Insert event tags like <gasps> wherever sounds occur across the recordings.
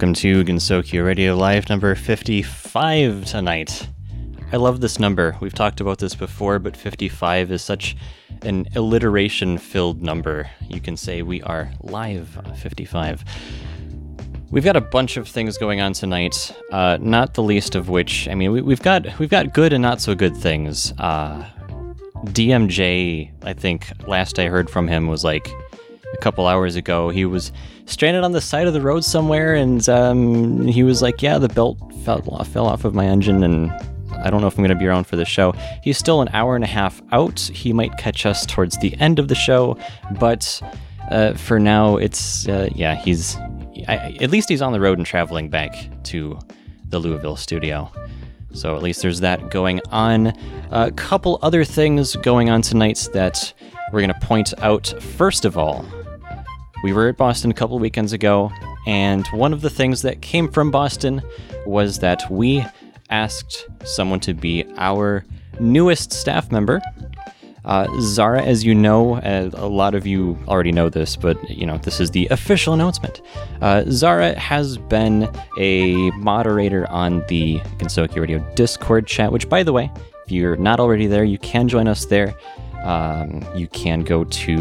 Welcome to Gensokyo Radio Live number 55 tonight. I love this number. We've talked about this before, but 55 is such an alliteration filled number. You can say we are live 55. We've got a bunch of things going on tonight, uh, not the least of which, I mean, we, have got we've got good and not so good things. Uh, DMJ, I think last I heard from him was like a couple hours ago. He was stranded on the side of the road somewhere, and um, he was like, "Yeah, the belt fell off, fell off of my engine, and I don't know if I'm going to be around for the show." He's still an hour and a half out. He might catch us towards the end of the show, but uh, for now, it's uh, yeah, he's I, at least he's on the road and traveling back to the Louisville studio. So at least there's that going on. A couple other things going on tonight that we're going to point out. First of all, we were at Boston a couple weekends ago, and one of the things that came from Boston was that we asked someone to be our newest staff member. Uh, Zara, as you know, uh, a lot of you already know this, but you know this is the official announcement. Uh, Zara has been a moderator on the Gensokyo Radio Discord chat, which, by the way, if you're not already there, you can join us there. Um, you can go to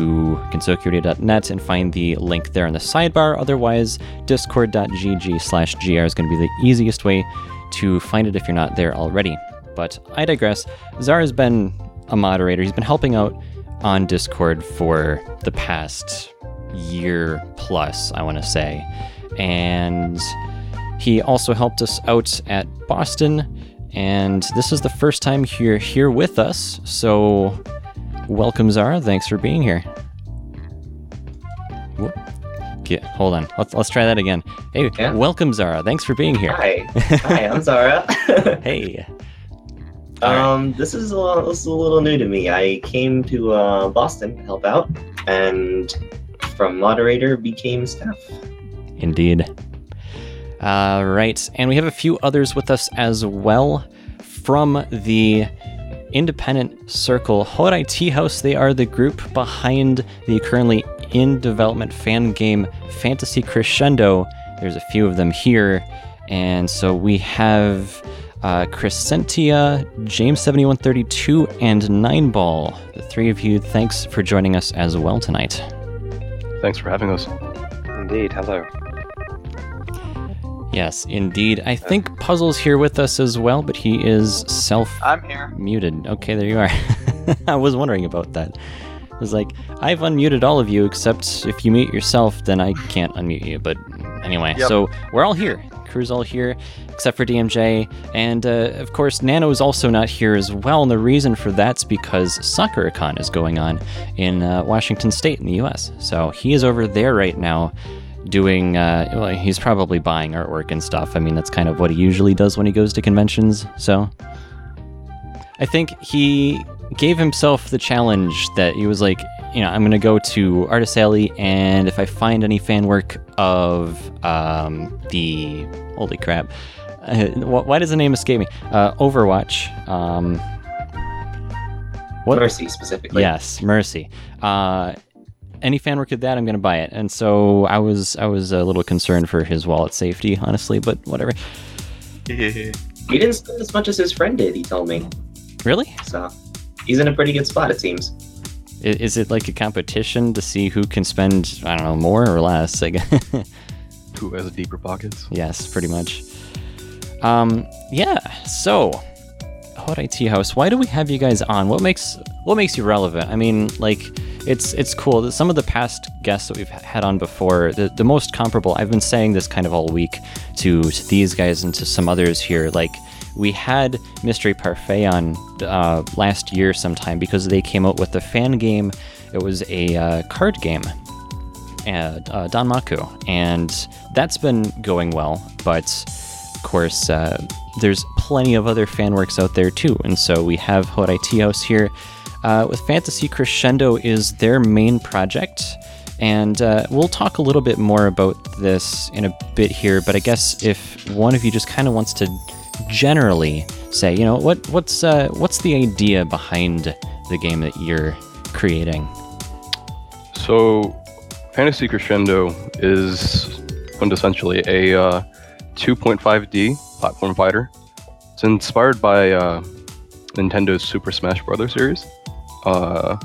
gensokyoradio.net and find the link there in the sidebar. Otherwise, discord.gg slash gr is going to be the easiest way to find it if you're not there already. But I digress. Zara has been a moderator. He's been helping out on Discord for the past year plus, I want to say. And he also helped us out at Boston. And this is the first time you're here with us. So Welcome, Zara. Thanks for being here. Get, hold on. Let's let's try that again. Hey, yeah. welcome, Zara. Thanks for being here. Hi, <laughs> hi. I'm Zara. <laughs> hey. Um, right. this is a little, this is a little new to me. I came to uh, Boston to help out, and from moderator became staff. Indeed. Uh, right, and we have a few others with us as well from the independent circle. Horai Tea House, they are the group behind the currently in development fan game Fantasy Crescendo. There's a few of them here. And so we have uh, Crescentia, James7132, and Nineball. The three of you, thanks for joining us as well tonight. Thanks for having us. Indeed. Hello. Yes, indeed. I think Puzzle's here with us as well, but he is self I'm here. muted. Okay, there you are. <laughs> I was wondering about that. I was like, I've unmuted all of you except if you mute yourself, then I can't unmute you. But anyway, yep. so we're all here. crew's all here, except for DMJ. And uh, of course, Nano is also not here as well. And the reason for that's because SakuraCon is going on in uh, Washington State in the US. So he is over there right now doing, uh, well, he's probably buying artwork and stuff. I mean, that's kind of what he usually does when he goes to conventions. So I think he gave himself the challenge that he was like, you know, I'm going to go to Artist Alley, and if I find any fan work of um, the holy crap, uh, why does the name escape me? Uh, Overwatch. Um, what? Mercy specifically. Yes, Mercy. Uh, any fan work of that, I'm going to buy it. And so I was I was a little concerned for his wallet safety, honestly, but whatever. <laughs> he didn't spend as much as his friend did. He told me. Really? So he's in a pretty good spot, it seems. Is it like a competition to see who can spend I don't know more or less? <laughs> Like who has deeper pockets? Yes, pretty much. Um, yeah. So, Horai Tea House. Why do we have you guys on? What makes what makes you relevant? I mean, like it's it's cool. That some of the past guests that we've had on before, the, the most comparable. I've been saying this kind of all week to, to these guys and to some others here. Like we had Mystery Parfait on uh, last year sometime because they came out with a fan game. It was a uh, card game, uh, uh, and that's been going well. But of course, uh, there's plenty of other fan works out there too. And so we have Horai House here uh, with Fantasy Crescendo is their main project. And uh, we'll talk a little bit more about this in a bit here, but I guess if one of you just kind of wants to generally say, you know, what what's uh, what's the idea behind the game that you're creating? So, Fantasy Crescendo is essentially a uh, 2.5D platform fighter. It's inspired by uh, Nintendo's Super Smash Bros. series. Uh,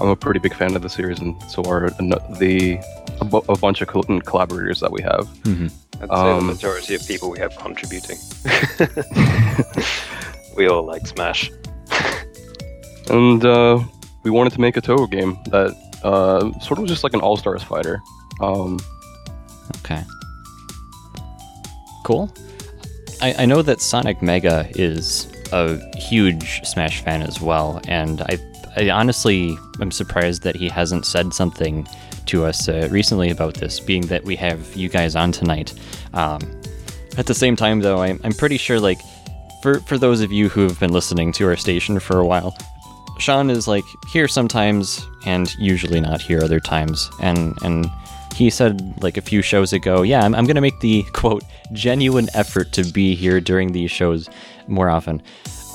I'm a pretty big fan of the series, and so are the a, a bunch of collaborators that we have. Mm-hmm. I'd say um, the majority of people we have contributing. <laughs> <laughs> we all like Smash. <laughs> and uh, we wanted to make a Touhou game that uh, sort of just like an All Stars fighter. Um, okay. Cool. I, I know that Sonic Mega is a huge Smash fan as well, and I, I honestly am surprised that he hasn't said something to us uh, recently about this, being that we have you guys on tonight. Um, at the same time, though, I'm, I'm pretty sure, like, for, for those of you who have been listening to our station for a while, Sean is like here sometimes and usually not here other times. And and he said like a few shows ago, yeah, I'm, I'm gonna make the <laughs> quote genuine effort to be here during these shows more often.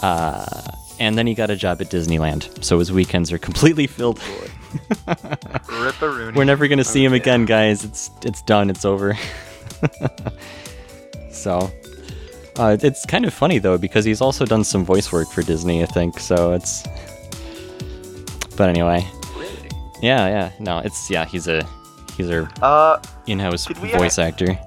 Uh, and then he got a job at Disneyland, so his weekends are completely filled. <laughs> We're never gonna see him again, guys. It's it's done. It's over. <laughs> so, uh, it's kind of funny though because he's also done some voice work for Disney, I think. So it's. But anyway. Really? Yeah, yeah. No, it's yeah. He's a he's our uh, in-house voice actor.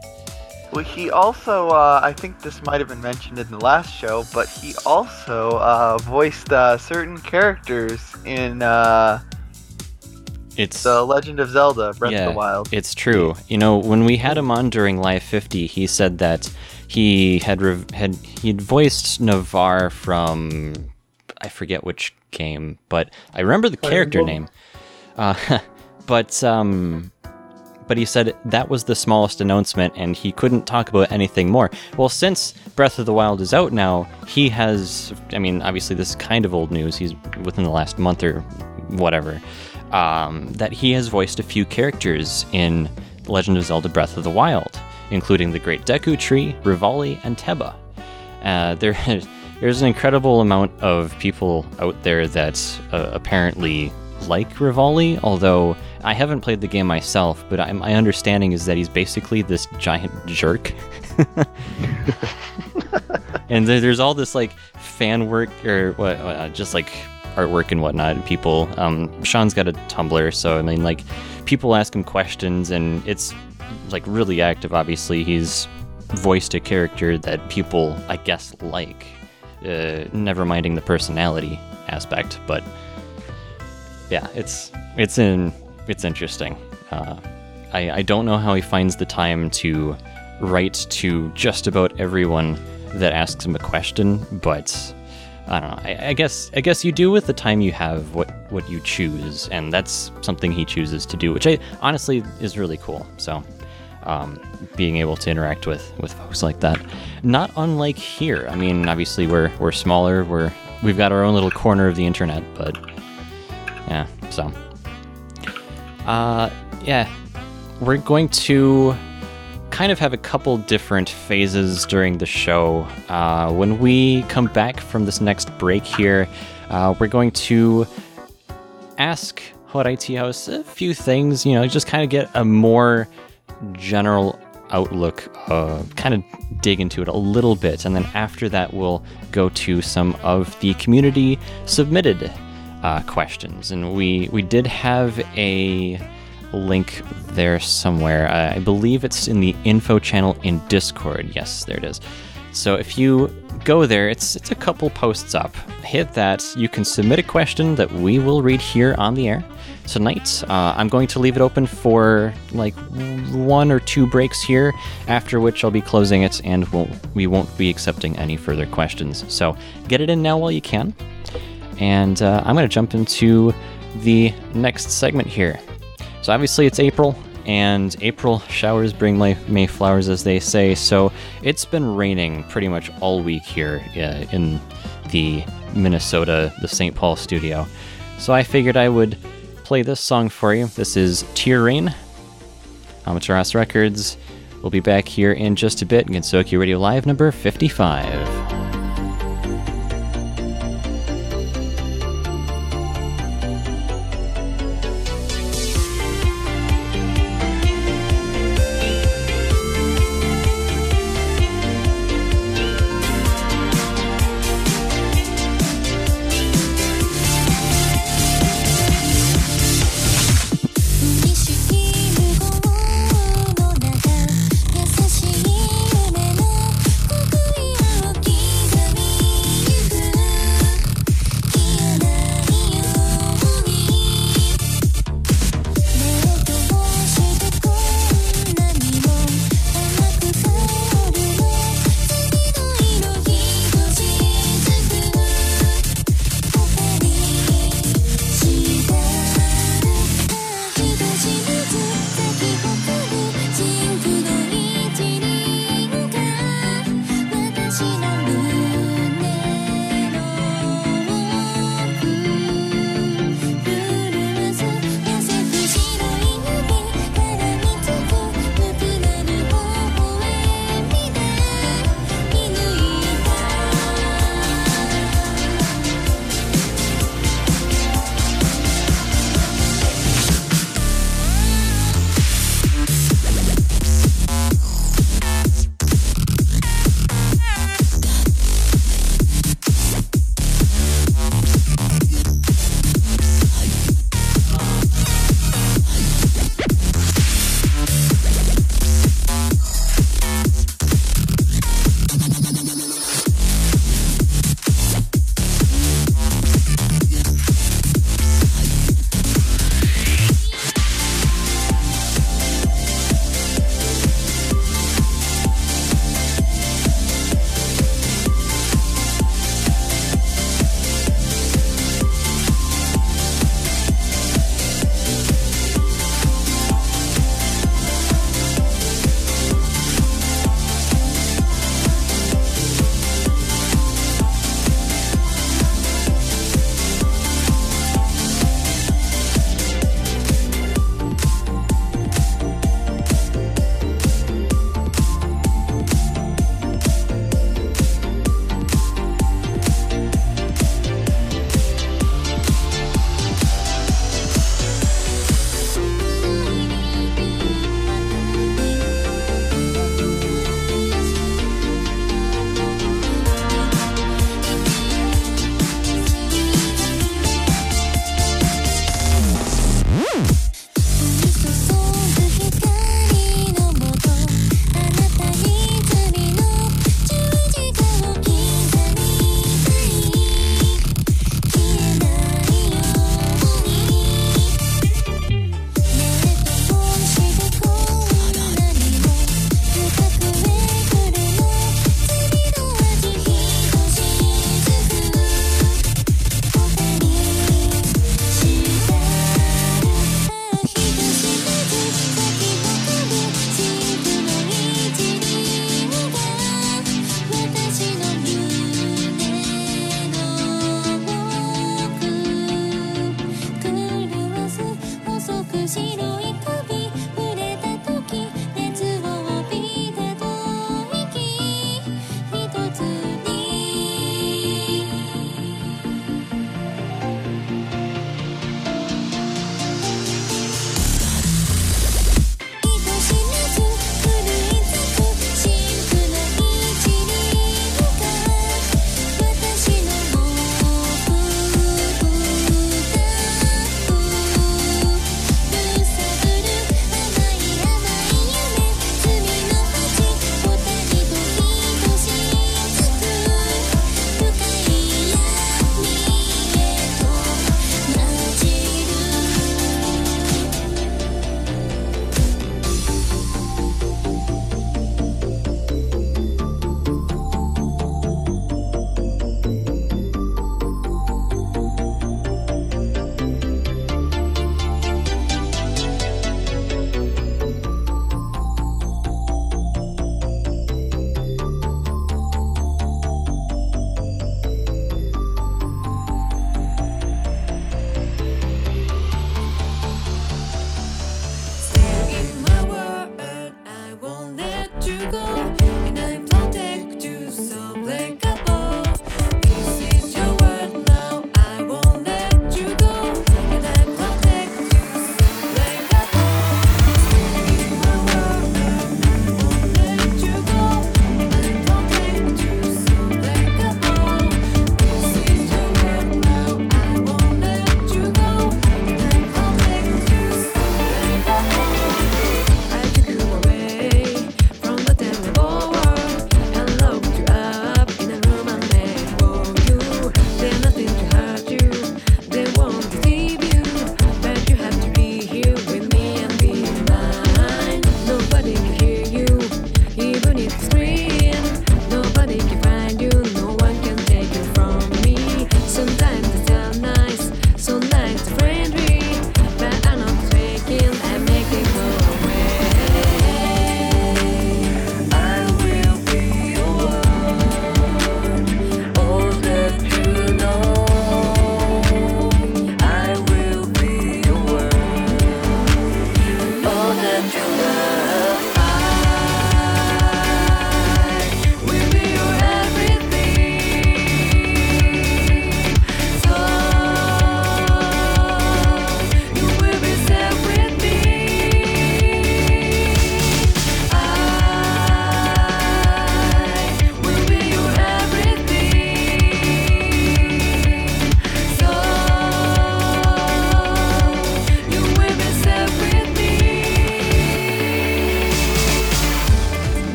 Well, he also, uh, I think this might have been mentioned in the last show, but he also uh, voiced uh, certain characters in uh, it's The Legend of Zelda: Breath yeah, of the Wild. It's true. You know, when we had him on during Live 50, he said that he had rev- had he'd voiced Navarre from I forget which game, but I remember the character name. Uh, <laughs> but um, but he said that was the smallest announcement and he couldn't talk about anything more. Well, since Breath of the Wild is out now, he has, I mean, obviously this is kind of old news, he's within the last month or whatever, um, that he has voiced a few characters in Legend of Zelda Breath of the Wild, including the Great Deku Tree, Revali, and Teba. Uh, there, <laughs> there's an incredible amount of people out there that uh, apparently like Revali, although I haven't played the game myself, but I, my understanding is that he's basically this giant jerk. <laughs> and there's all this like fan work or what, uh, just like artwork and whatnot. And people, um, Sean's got a Tumblr, so I mean, like, people ask him questions, and it's like really active. Obviously, he's voiced a character that people, I guess, like. Uh, never minding the personality aspect, but yeah, it's it's in it's interesting. Uh, I, I don't know how he finds the time to write to just about everyone that asks him a question, but I don't know. I, I, guess I guess you do with the time you have what what you choose, and that's something he chooses to do, which I honestly is really cool. So, um, being able to interact with with folks like that, not unlike here. I mean, obviously we're we're smaller. We're we've got our own little corner of the internet, but yeah. So, uh, yeah, we're going to kind of have a couple different phases during the show. Uh, when we come back from this next break here, uh, we're going to ask Horai Tea House a few things, you know, just kind of get a more general outlook, uh, kind of dig into it a little bit. And then after that, we'll go to some of the community submitted uh, questions. And we, we did have a link there somewhere. Uh, I believe it's in the info channel in Discord. Yes, there it is. So if you go there, it's it's a couple posts up. Hit that. You can submit a question that we will read here on the air tonight. Uh, I'm going to leave it open for like one or two breaks here, after which I'll be closing it and we'll, we won't be accepting any further questions. So get it in now while you can. And uh, I'm going to jump into the next segment here. So obviously it's April, and April showers bring May flowers, as they say. So it's been raining pretty much all week here uh, in the Minnesota, the St. Paul studio. So I figured I would play this song for you. This is Tear Rain, Amaterasu Records. We'll be back here in just a bit. Gensokyo Radio Live number 55.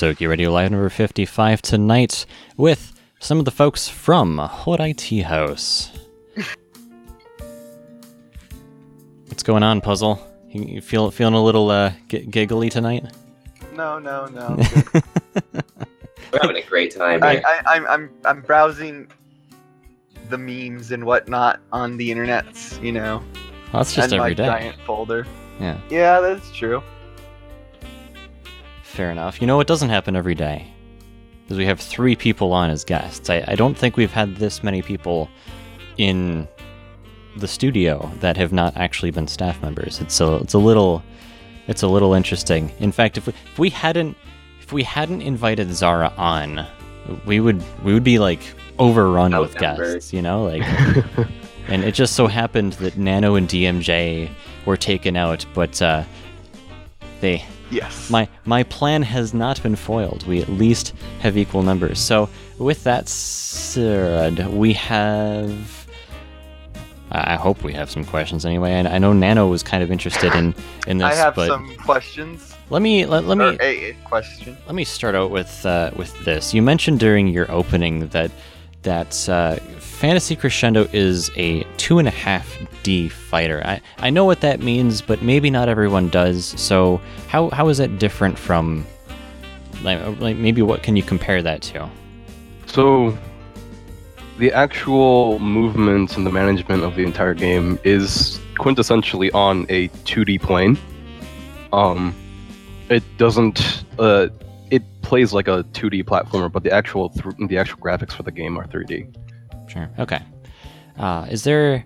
Gensokyo Radio Live number 55 tonight with some of the folks from Horai House. <laughs> What's going on, Puzzle? You, you feel feeling a little uh, g- giggly tonight? No, no, no. <laughs> We're having a great time. I, here. I, I'm, I'm, I'm browsing the memes and whatnot on the internets, you know, Well, that's just and every my day. giant folder. Yeah, Yeah, that's true. Fair enough. You know, it doesn't happen every day. Because we have three people on as guests. I, I don't think we've had this many people in the studio that have not actually been staff members. It's a, it's a little it's a little interesting. In fact, if we, if we hadn't if we hadn't invited Zara on, we would we would be like overrun with guests, you know, like <laughs> and it just so happened that Nano and DMJ were taken out, but uh, they Yes. my my plan has not been foiled. We at least have equal numbers. So with that said, we have. I hope we have some questions anyway. I, I know Nano was kind of interested in in <laughs> this, I have but some questions. let me let, let me a question. let me start out with uh, with this. You mentioned during your opening that that uh, Fantasy Crescendo is a two and a half D fighter. I, I know what that means, but maybe not everyone does. So how how is that different from like, like maybe what can you compare that to? So, the actual movement and the management of the entire game is quintessentially on a 2D plane. Um, it doesn't. Uh, it plays like a 2D platformer, but the actual th- the actual graphics for the game are 3D. Sure. Okay. Uh, is there?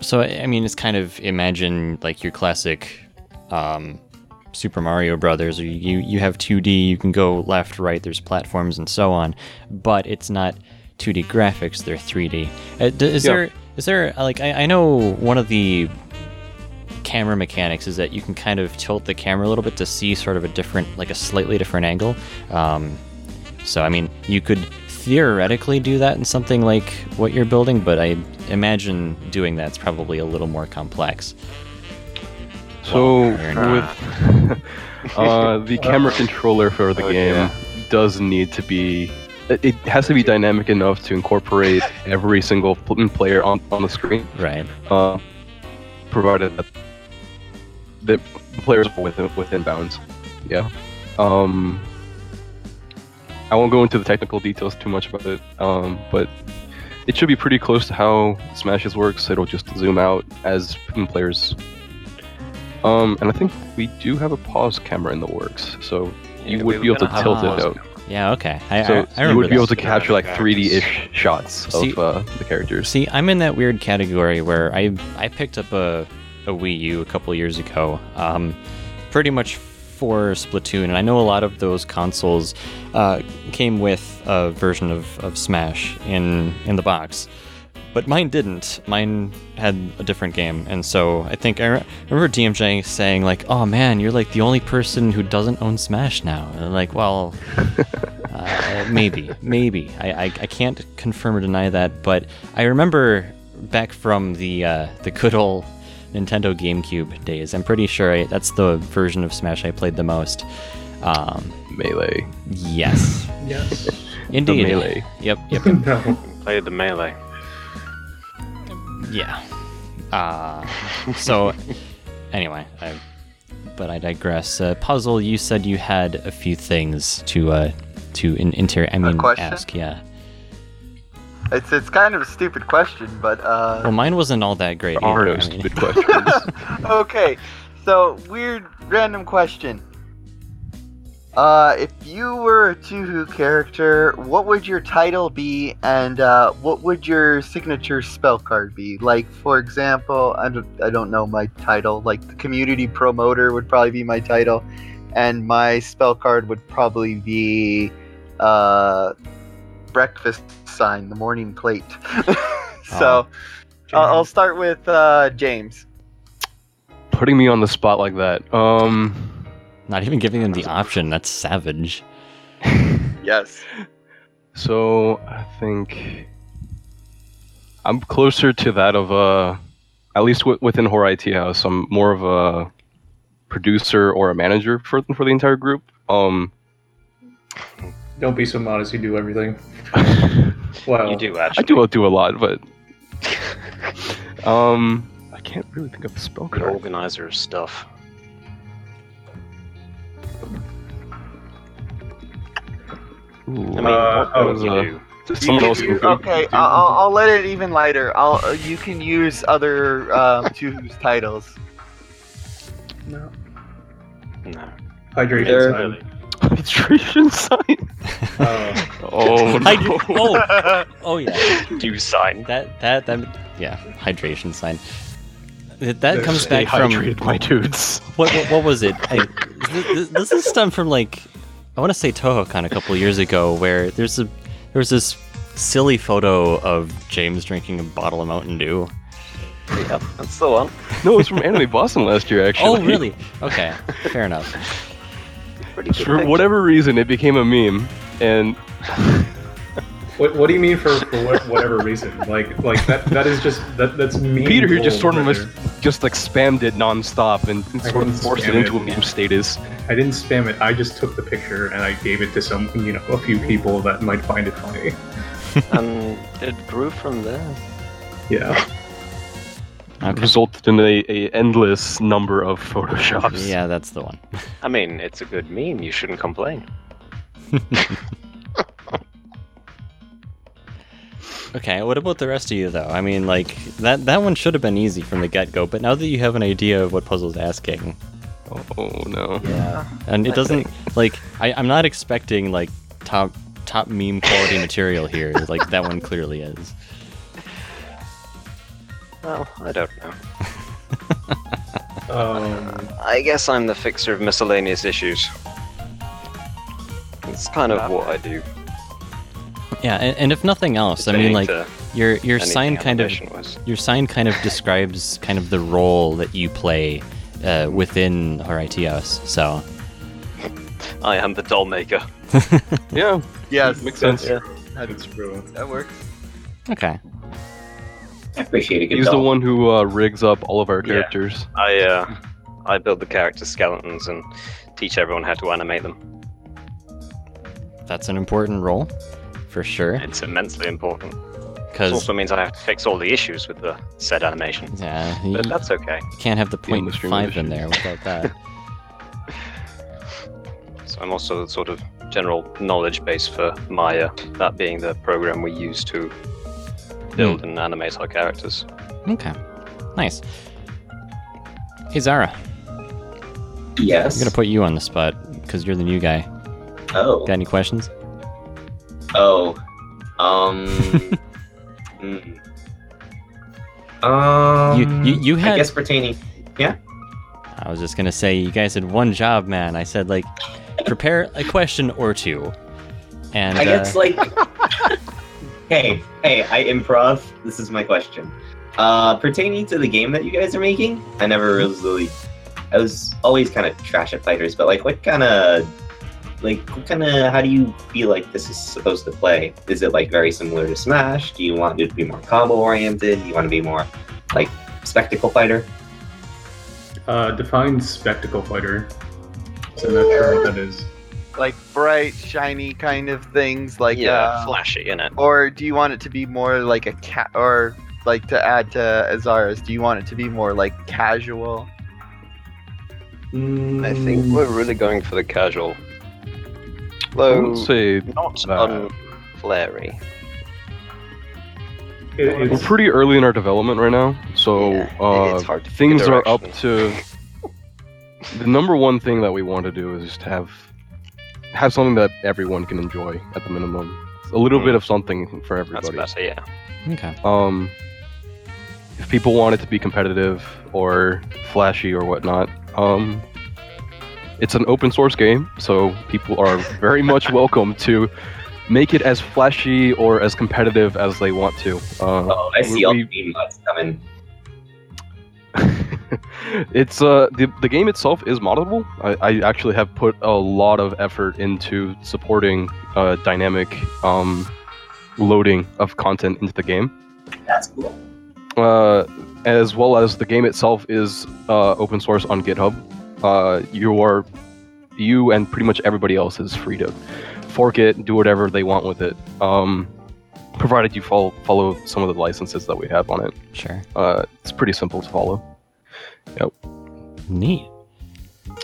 So I mean, it's kind of imagine like your classic um, Super Mario Brothers. Or you you have 2D. You can go left, right. There's platforms and so on, but it's not 2D graphics. They're 3D. Uh, d- is Yeah. there? Is there like I, I know one of the camera mechanics is that you can kind of tilt the camera a little bit to see sort of a different, like a slightly different angle. Um, so, I mean, you could theoretically do that in something like what you're building, but I imagine doing that's probably a little more complex. So Well, with <laughs> uh, the camera controller for the Oh, game yeah. does need to be. It it has to be dynamic enough to incorporate every single player on, on the screen. Right. uh, provided that the players within within bounds. Yeah. Um, I won't go into the technical details too much about it, um, but it should be pretty close to how Smashes works. It'll just zoom out as players. Um, and I think we do have a pause camera in the works, so you Yeah, would be able to tilt it out. Yeah. Okay. I, So I, I you remember would be able to capture like 3D-ish shots See- of uh, the characters. See, I'm in that weird category where I I picked up a, a Wii U a couple years ago, um, pretty much for Splatoon, and I know a lot of those consoles uh, came with a version of, of Smash in in the box, but mine didn't. Mine had a different game, and so I think I, re- I remember DMJ saying like, "Oh man, you're like the only person who doesn't own Smash now." And I'm like, well. <laughs> Uh, maybe, maybe. I, I, I can't confirm or deny that, but I remember back from the uh, the good old Nintendo GameCube days. I'm pretty sure I, that's the version of Smash I played the most. Um, Melee. yes, Yes. <laughs> indeed. melee. Yep, yep, <laughs> no. Play the melee. yeah. Uh, so, <laughs> anyway, I, but I digress. Uh, Puzzle, you said you had a few things to uh, to in, inter. I mean, question? ask. Yeah. It's it's kind of a stupid question, but uh. Well, mine wasn't all that great. There are either. no I mean- stupid questions. <laughs> <laughs> okay, so weird random question. Uh, if you were a Touhou character, what would your title be, and uh, what would your signature spell card be? Like, for example, I don't, I don't know my title. Like, the community promoter would probably be my title, and my spell card would probably be uh, breakfast sign, the morning plate. <laughs> so, uh, I'll start with uh, James. Putting me on the spot like that. Um, Not even giving them the option. That's savage. <laughs> Yes. so I think I'm closer to that of a, at least w- within Horai Tea House. I'm more of a producer or a manager for for the entire group. Um, Don't be so modest. You do everything. <laughs> Well, You do I actually. do do a lot, but <laughs> um, I can't really think of a spell Good card. organizer of stuff. Ooh, I mean, Uh, what don't you uh, do? just someone else can. Okay, I'll, I'll- I'll let it even lighter. I'll uh, you can use other um, Touhou's titles. no. No. Hydration There- <laughs> sign. Hydration sign. Uh, Oh no. Hydra- oh, oh yeah. Do sign. That that that yeah. Hydration sign. That that comes Stay back from hydrated, my dudes. what, what what was it? I, this, this is stem from like I want to say TohoCon a couple years ago, where there's a there was this silly photo of James drinking a bottle of Mountain Dew. Yep, that's the one. No, it's from Anime Boston last year, actually. Oh, really? Okay, fair enough. Pretty good For picture. whatever reason, it became a meme, and <laughs> what, what do you mean for, for what, whatever reason? Like like that that is just that that's me. Peter here just sort of was, just like spammed it nonstop and I sort of forced it spam into a meme status. I didn't spam it. I just took the picture and I gave it to some you know a few people that might find it funny. and it grew from there. Yeah. Okay. Resulted in a, a endless number of photoshops. Yeah, that's the one. I mean, it's a good meme. You shouldn't complain. <laughs> Okay, what about the rest of you though? I mean, like that that one should have been easy from the get go, but now that you have an idea of what puzzle's asking, Oh no. Yeah. and it I doesn't like I, I'm not expecting like top top meme quality <laughs> material here. Like that one clearly is. Well, I don't know. Um, I guess I'm the fixer of miscellaneous issues. It's kind of what I do. Yeah, and, and if nothing else, I mean, like your your sign kind of animation-wise. your sign kind of describes kind of the role that you play uh, within Horai Tea House. So I am the doll maker. <laughs> Yeah, Yes, makes sense. that's true. That's true. that works. okay, I appreciate a good He's the one who uh, rigs up all of our Yeah. characters. I uh, I build the character skeletons and teach everyone how to animate them. that's an important role for sure. It's immensely important. It Because also means I have to fix all the issues with the said animation. yeah, you But that's okay. You can't have the The point industry five in there without <laughs> that. So I'm also the sort of general knowledge base for Maya, that being the program we use to build and animate our characters. okay, nice. Hey Zara, Yes. I'm gonna put you on the spot because you're the new guy. Oh. Got any questions? Oh. Um. <laughs> hmm. Um. You- you- you I had- guess pertaining. Yeah. I was just gonna say you guys had one job, man. I said like prepare a question or two, and I uh, guess like. <laughs> hey, hey! I improv. This is my question. Uh, pertaining to the game that you guys are making, I never really. I was always kind of trash at fighters, but like, what kind of, like, what kind of? How do you feel like this is supposed to play? Is it like very similar to Smash? Do you want it to be more combo oriented? Do you want to be more like spectacle fighter? Uh, define spectacle fighter. So I'm not sure what that is. Like bright, shiny kind of things. Like yeah, uh, flashy, it. Or do you want it to be more like a cat? Or like to add to Azara's, do you want it to be more like casual? I think Mm, we're really going for the casual. I Though would say not that. unflary. it- we're pretty early in our development right now, so Yeah, uh, hard to pick a things are up to. <laughs> The number one thing that we want to do is to have have something that everyone can enjoy at the minimum. A little Mm. bit of something for everybody. That's better, yeah. okay. Um, if people want it to be competitive or flashy or whatnot, um, it's an open source game, so people are <laughs> very much welcome to make it as flashy or as competitive as they want to. Uh, Oh, I see we- all the meme bots coming. <laughs> <laughs> it's uh the, the game itself is moddable. I, I actually have put a lot of effort into supporting uh, dynamic um, loading of content into the game. That's cool. uh, as well as the game itself is uh, open source on GitHub. Uh, you are you and pretty much everybody else is free to fork it, do whatever they want with it, um, provided you follow follow some of the licenses that we have on it. Sure. Uh, it's pretty simple to follow. Neat.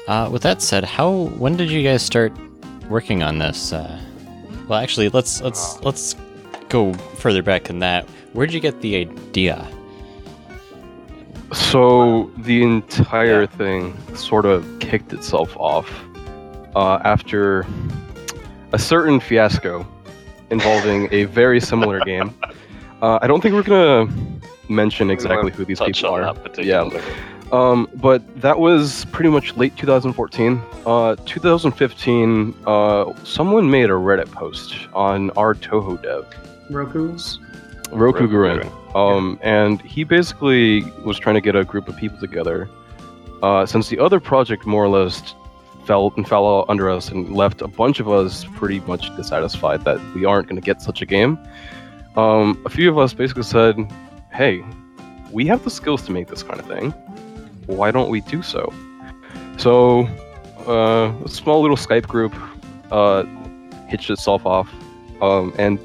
Uh, with that said, how when did you guys start working on this? Uh, well, actually, let's let's let's go further back than that. Where'd you get the idea? So the entire thing sort of kicked itself off uh, after a certain fiasco involving a very similar <laughs> game. Uh, I don't think we're gonna mention exactly who these Touch people on are. that particularly. Um, but that was pretty much late 2014. Uh, 2015, uh, someone made a Reddit post on our Touhou dev, Roku's. Roku Roku Gurun. Um, and he basically was trying to get a group of people together. Uh, since the other project more or less fell and fell out under us and left a bunch of us pretty much dissatisfied that we aren't going to get such a game. Um, a few of us basically said, "Hey, we have the skills to make this kind of thing. Why don't we do so?" So, uh, a small little Skype group uh, hitched itself off, um, and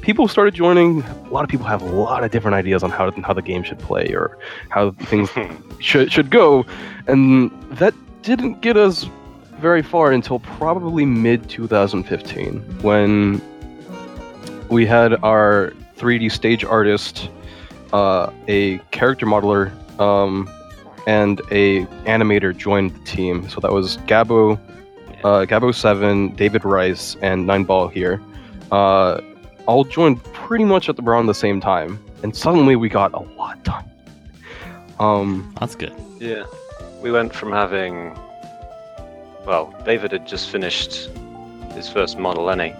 people started joining. A lot of people have a lot of different ideas on how how the game should play or how things <laughs> should should go, and that didn't get us very far until probably mid 2015 when we had our 3D stage artist, uh, a character modeler, um, and a animator joined the team. So that was Gabo, uh, Gabo Seven, David Rice, and Nine Ball here. Uh, all joined pretty much at the, around the same time, and suddenly we got a lot done. Um, That's good. Yeah. We went from having. Well, David had just finished his first Model Any.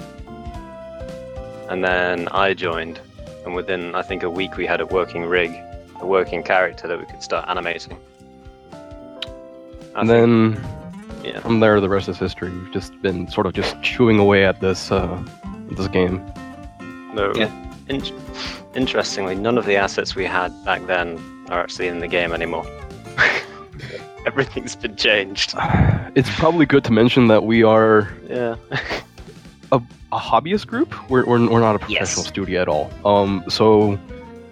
And then I joined. And within, I think, a week, we had a working rig, a working character that we could start animating. I and think- then yeah. from there, the rest is history. We've just been sort of just chewing away at this uh, this game. No. Yeah. In- interestingly, none of the assets we had back then are actually in the game anymore. <laughs> Everything's been changed. <sighs> It's probably good to mention that we are Yeah. <laughs> a hobbyist group. We're, we're, we're not a Yes. professional studio at all. Um, so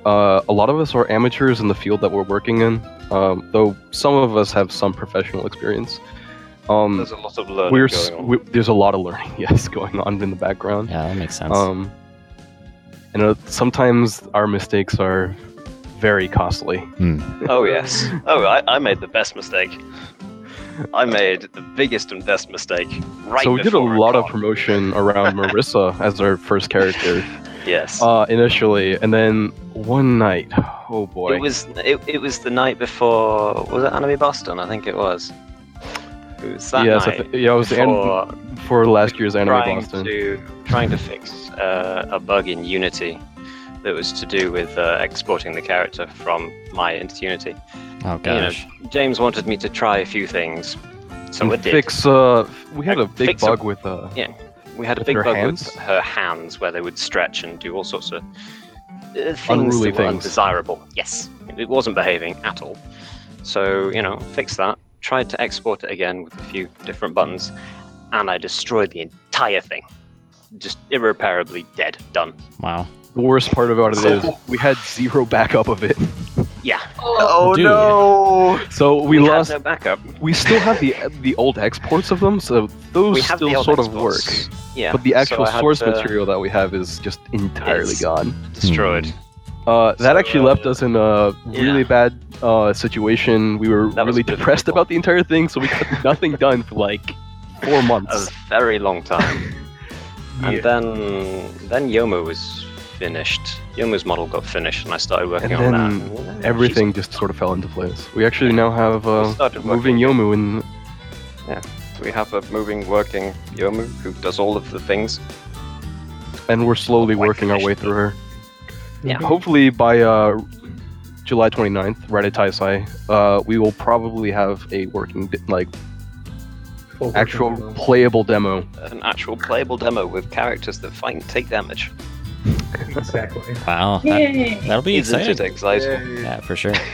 uh, a lot of us are amateurs in the field that we're working in. Um, though some of us have some professional experience. Um, There's a lot of learning we're going on. we, there's a lot of learning, <laughs> yes, going on in the background. Yeah, that makes sense. Um, and uh, sometimes our mistakes are very costly. Hmm. <laughs> Oh yes. Oh, I, I made the best mistake. I made the biggest and best mistake. Right. so we did a before lot of promotion around <laughs> Marisa as our first character Yes. uh, initially, and then one night, oh boy, It was it, it was the night before was it Anime Boston? I think it was. It was that yes, I night thi- yeah, it was the before end for last year's anime trying Boston. to trying to fix uh, a bug in Unity that was to do with uh, exporting the character from Maya into Unity. oh You know, gosh. James wanted me to try a few things, so And I did. fix. Uh, we had a big fix a- bug with. Uh, We had a With big her bug hands? with her hands where they would stretch and do all sorts of uh, things Unruly that were things. undesirable. Yes, it wasn't behaving at all. So you know, fix that. Tried to export it again with a few different buttons, and I destroyed the entire thing. Just irreparably dead. Done. Wow. The worst part about it is we had zero backup of it, Yeah. Oh dude. no! so we, had lost. no backup. We still have the the old exports of them, so those still the old sort of work. Yeah. But the actual I had source to- material that we have is just entirely It's- gone. destroyed. Uh, that So, actually left uh, us in a really yeah. bad uh, situation. We were That really a bit of a depressed about the entire thing, so we got <laughs> nothing done for like four months. A very long time. <laughs> And then then Youmu was finished. Youmu's model got finished, and I started working And on then that. And, Everything just sort of fell into place. We actually now have We uh, started moving. Youmu, and she's- We have a moving, working Youmu who does all of the things. and we're slowly Quite working our way through her. Yeah. Hopefully by uh, July 29th, right at Taisai, uh, we will probably have a working di- like Full actual version. playable demo. An actual playable demo with characters that fight and take damage. Exactly. Wow. That, that'll be Isn't exciting. it exciting? Yeah, for sure. <laughs>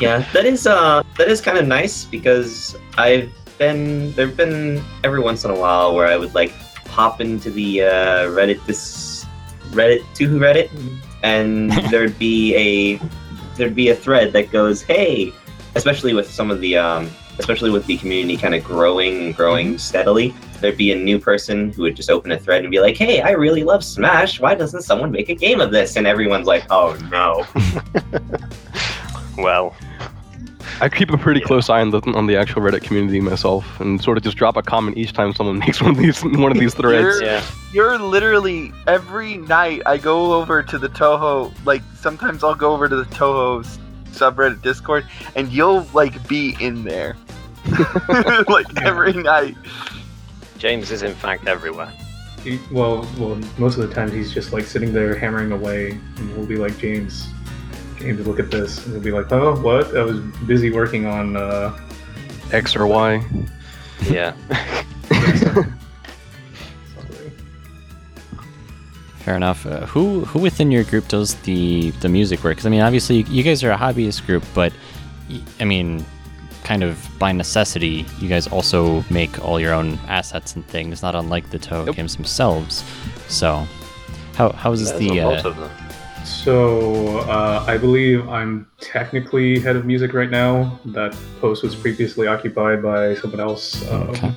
Yeah, that is uh that is kind of nice because I've been there've been every once in a while where I would like pop into the uh, Reddit this Reddit to who Reddit, and <laughs> there'd be a there'd be a thread that goes, "Hey," especially with some of the um, especially with the community kind of growing growing steadily. There'd be a new person who would just open a thread and be like, "Hey, I really love Smash. Why doesn't someone make a game of this?" And everyone's like, "Oh no." <laughs> Well, I keep a pretty close eye on the on the actual Reddit community myself, and sort of just drop a comment each time someone <laughs> makes one of these one of these threads. You're- yeah. You're literally every night I go over to the Touhou. Like sometimes I'll go over to the Touhou subreddit Discord, and you'll like be in there, <laughs> like every night. James is in fact everywhere. He, well, well, most of the time he's just like sitting there hammering away, and we'll be like, James, James, look at this, and he'll be like, Oh, what? I was busy working on. Uh, X or Y. Yeah. <laughs> Fair enough. Uh, who who within your group does the the music work? 'Cause, I mean, obviously you guys are a hobbyist group, but I mean, kind of by necessity, you guys also make all your own assets and things, not unlike the Touhou Yep. games themselves. So, how how is this the a uh. So uh, I believe I'm technically head of music right now. That post was previously occupied by someone else. Um, Okay.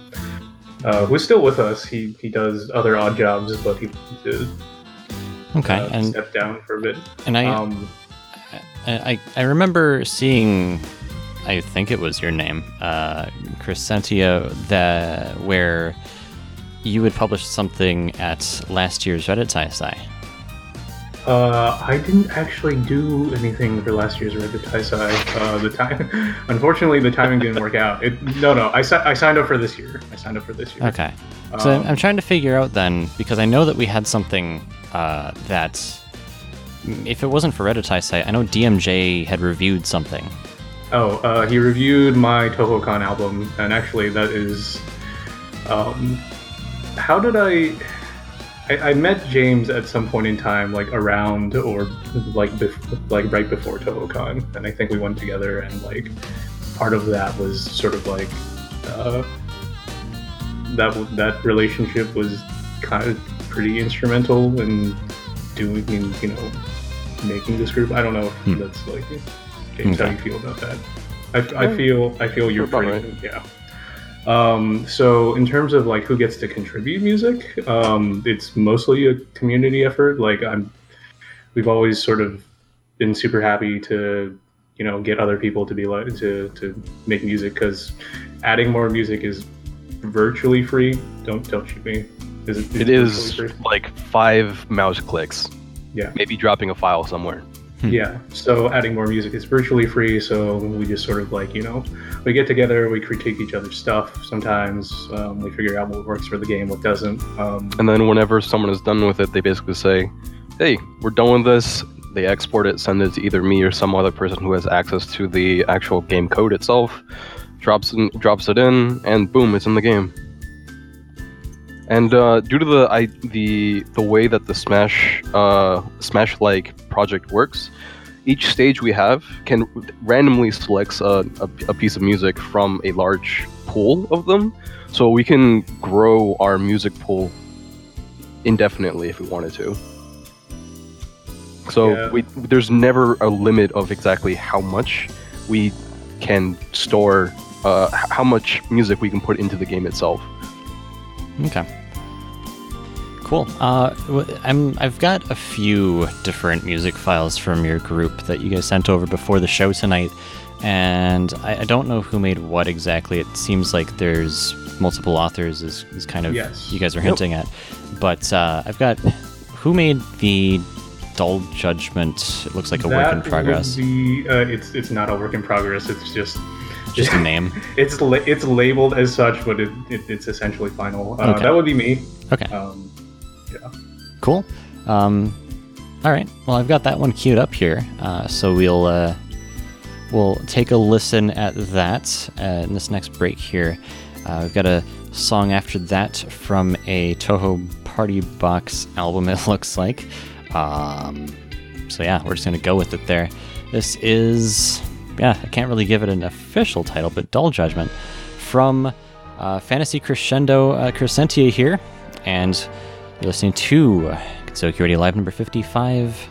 uh, who's still with us. He he does other odd jobs, but he did okay? uh, and step down for a bit. and I, Um, I I I remember seeing. I think it was your name, uh, Crescentia, that where you had published something at last year's Reddit TSI. Uh, I didn't actually do anything for last year's Reddit Taisai. Uh, the time, <laughs> unfortunately, the timing didn't work out. It, no, no, I, si- I signed up for this year. I signed up for this year. Okay. So I'm- Um, I'm trying to figure out then, because I know that we had something uh, that, if it wasn't for Reddit site, I know DMJ had reviewed something. Oh, uh, he reviewed my TouhouCon album, and actually, that is. Um, how did I, I? I met James at some point in time, like around or like bef- like right before TouhouCon, and I think we went together, and like part of that was sort of like uh, that that relationship was kind of pretty instrumental in doing, in, you know, making this group. I don't know if Hmm. that's like James, how Okay. you feel about that? I, I feel I feel you're About pretty yeah. Um, so in terms of like who gets to contribute music, um, it's mostly a community effort. Like I'm, we've always sort of been super happy to you know get other people to be like to to make music because adding more music is virtually free. Don't don't shoot me. Is it, It is like five mouse clicks. Yeah. Maybe dropping a file somewhere. Hmm. Yeah. So adding more music is virtually free. So we just sort of like you know we get together, we critique each other's stuff. Sometimes um, we figure out what works for the game, what doesn't. Um, And then whenever someone is done with it, they basically say, "Hey, we're done with this." They export it, send it to either me or some other person who has access to the actual game code itself. Drops in, drops it in, and boom, it's in the game. And uh, due to the I, the the way that the Smash uh, Smash like project works, each stage we have can randomly selects a, a, a piece of music from a large pool of them, so we can grow our music pool indefinitely if we wanted to. So Yeah. we there's never a limit of exactly how much we can store, uh, how much music we can put into the game itself. Okay. Cool. Uh, I'm, I've got a few different music files from your group that you guys sent over before the show tonight, and I, I don't know who made what exactly. It seems like there's multiple authors, is, is kind of Yes. you guys are hinting at. But uh, I've got who made the Dull Judgment. It looks like a work in progress. be- uh, it's it's not a work in progress. It's just Just a name. <laughs> it's la- it's labeled as such, but it, it it's essentially final. Uh, Okay. That would be me. Okay. Um, Cool. Um, all right. Well, I've got that one queued up here, uh, so we'll uh, we'll take a listen at that uh, in this next break here. Uh, we've got a song after that from a Touhou Party Box album. <laughs> It looks like. Um, so yeah, we're just gonna go with it there. This is yeah, I can't really give it an official title, but Dull Judgment from Uh, Fantasy Crescendo uh, Crescentia here, and you're listening to Gensokyo Radio Live number 55.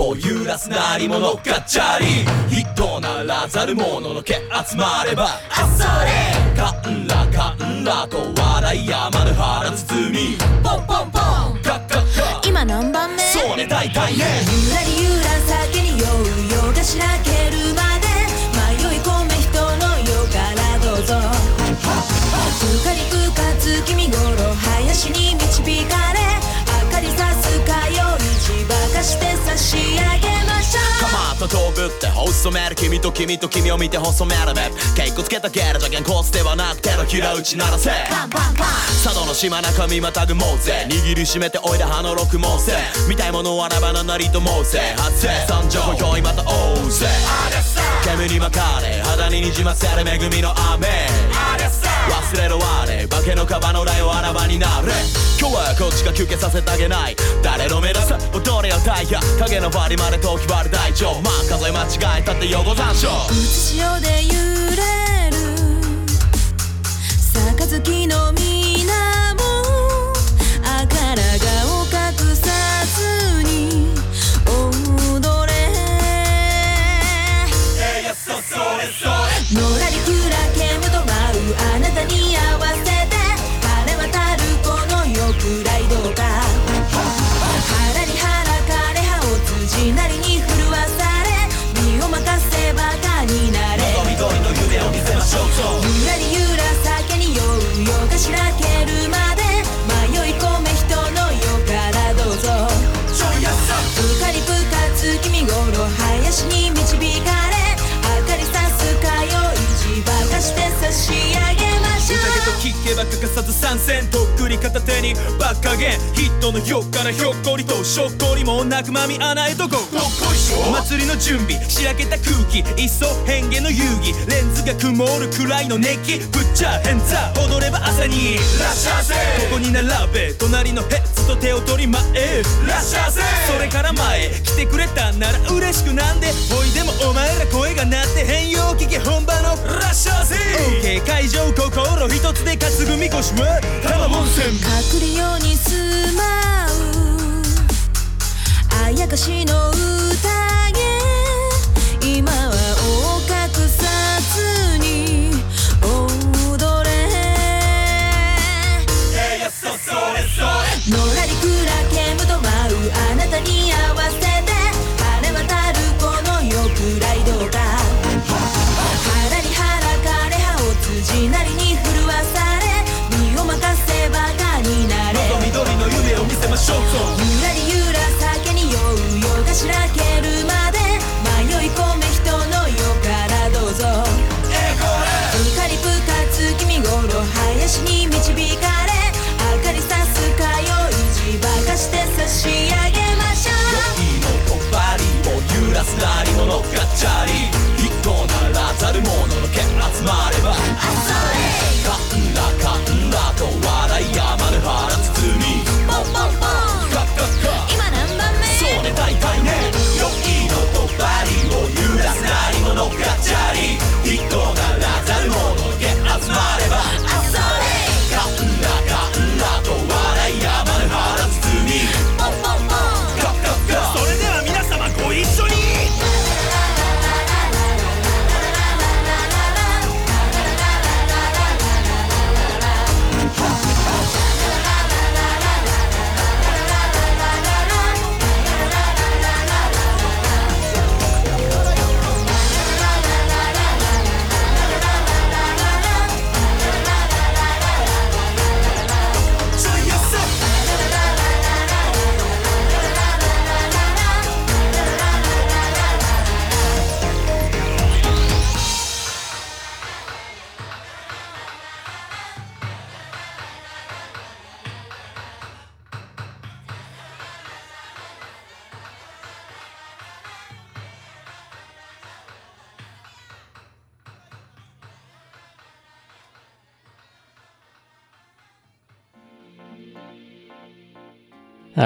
を揺らす鳴り物ガチャリ。人ならざる者の毛集まればあっそれ。かんらかんらと笑い山の腹包み。ポンポンポン。カッカッカ。今何番目？そうね大体ね。ゆらりゆら酒に酔うよがしらけるまで。迷い込め人の世からどうぞ。うかりうかつ君と飛ぶって細める君と君と君を見て細める目稽古つけたゲルじゃけんコースではなく手のひら打ち鳴らせ。佐渡の島中身またぐもうぜ。握りしめておいで葉の六もうぜ。見たいものはラバのなりともうぜ。発生。参上今宵またおうぜ。煙に巻かれ肌ににじませる恵みの雨。忘れろ我化けののあらわになれ。今日はこっちが休憩させてあげない。誰の目指す踊れよ太陽影のバリまで遠きバリ大丈夫。まあ数え間違えたって横断椒う。つ潮で揺れる。杯の皆もあから顔隠さずに No 聞けば欠かさず参戦とっくり片手にバッカゲン。ヒットのよっからひょっこりとしょっこりもなくまみ穴へとゴーどっこいしょ祭りの準備しらけた空気いっそ変化の遊戯。レンズが曇るくらいの熱気ぶっちゃ変座。踊れば朝にらっしゃいせここに並べ隣のヘッズと手を取り前らっしゃいせ。それから前来てくれたんなら嬉しくなんで。おいでもお前ら声が鳴って変よ聞け本場のらっしゃいせ。OK 会場心一つで担ぐみこしは玉温泉隠れように住まうあやかしの宴。今はお隠さずに踊れ。のらりくらけむと舞うあなたに合わ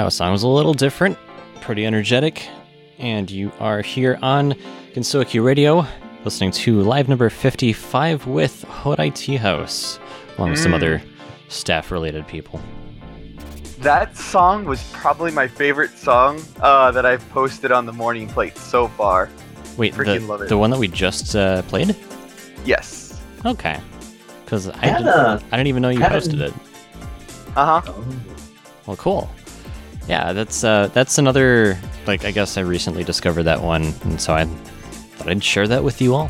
That song was a little different, pretty energetic, and you are here on Gensokyo Radio, listening to live number 55 with Horai Tea House, along with some other staff-related people. That song was probably my favorite song uh, that I've posted on the morning plate so far. Wait, the, love it. the one that we just uh, played? Yes. Okay. Because I, had didn't- a- I didn't even know you posted it. Uh huh. Well, cool. Yeah, that's uh, that's another like I guess I recently discovered that one, and so I thought I'd share that with you all.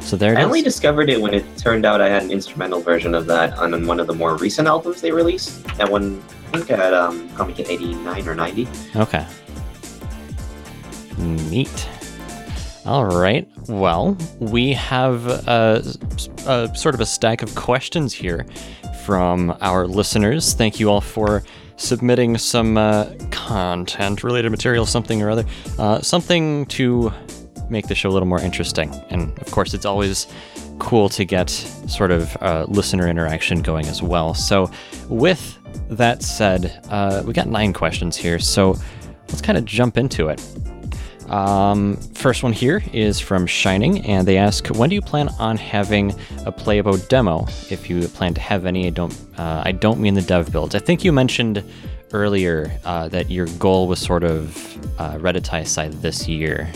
So there it I is. only discovered it when it turned out I had an instrumental version of that on one of the more recent albums they released. That one, I think, at um, Comiket 89 or 90. Okay. Neat. All right. Well, we have a, a sort of a stack of questions here from our listeners. Thank you all for submitting some uh, content related material, something or other, uh, something to make the show a little more interesting. And of course, it's always cool to get sort of uh, listener interaction going as well. So, with that said, uh, we got nine questions here. So, let's kind of jump into it. Um, first one here is from Shining, and they ask, "When do you plan on having a playable demo? If you plan to have any, I don't. Uh, I don't mean the dev builds. I think you mentioned earlier uh, that your goal was sort of uh, Reddit Taisai this year.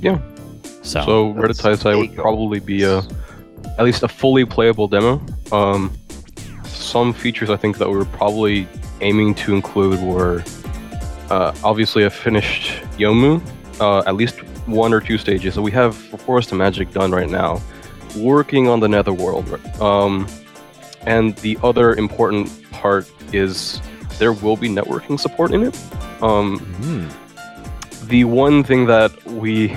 Yeah. So, So Reddit Taisai would probably be a at least a fully playable demo. Um, some features I think that we were probably aiming to include were uh, obviously a finished Youmu, uh, at least one or two stages. So we have Forest of Magic done right now, working on the Netherworld. Um, and the other important part is there will be networking support in it. Um, Hmm. the one thing that we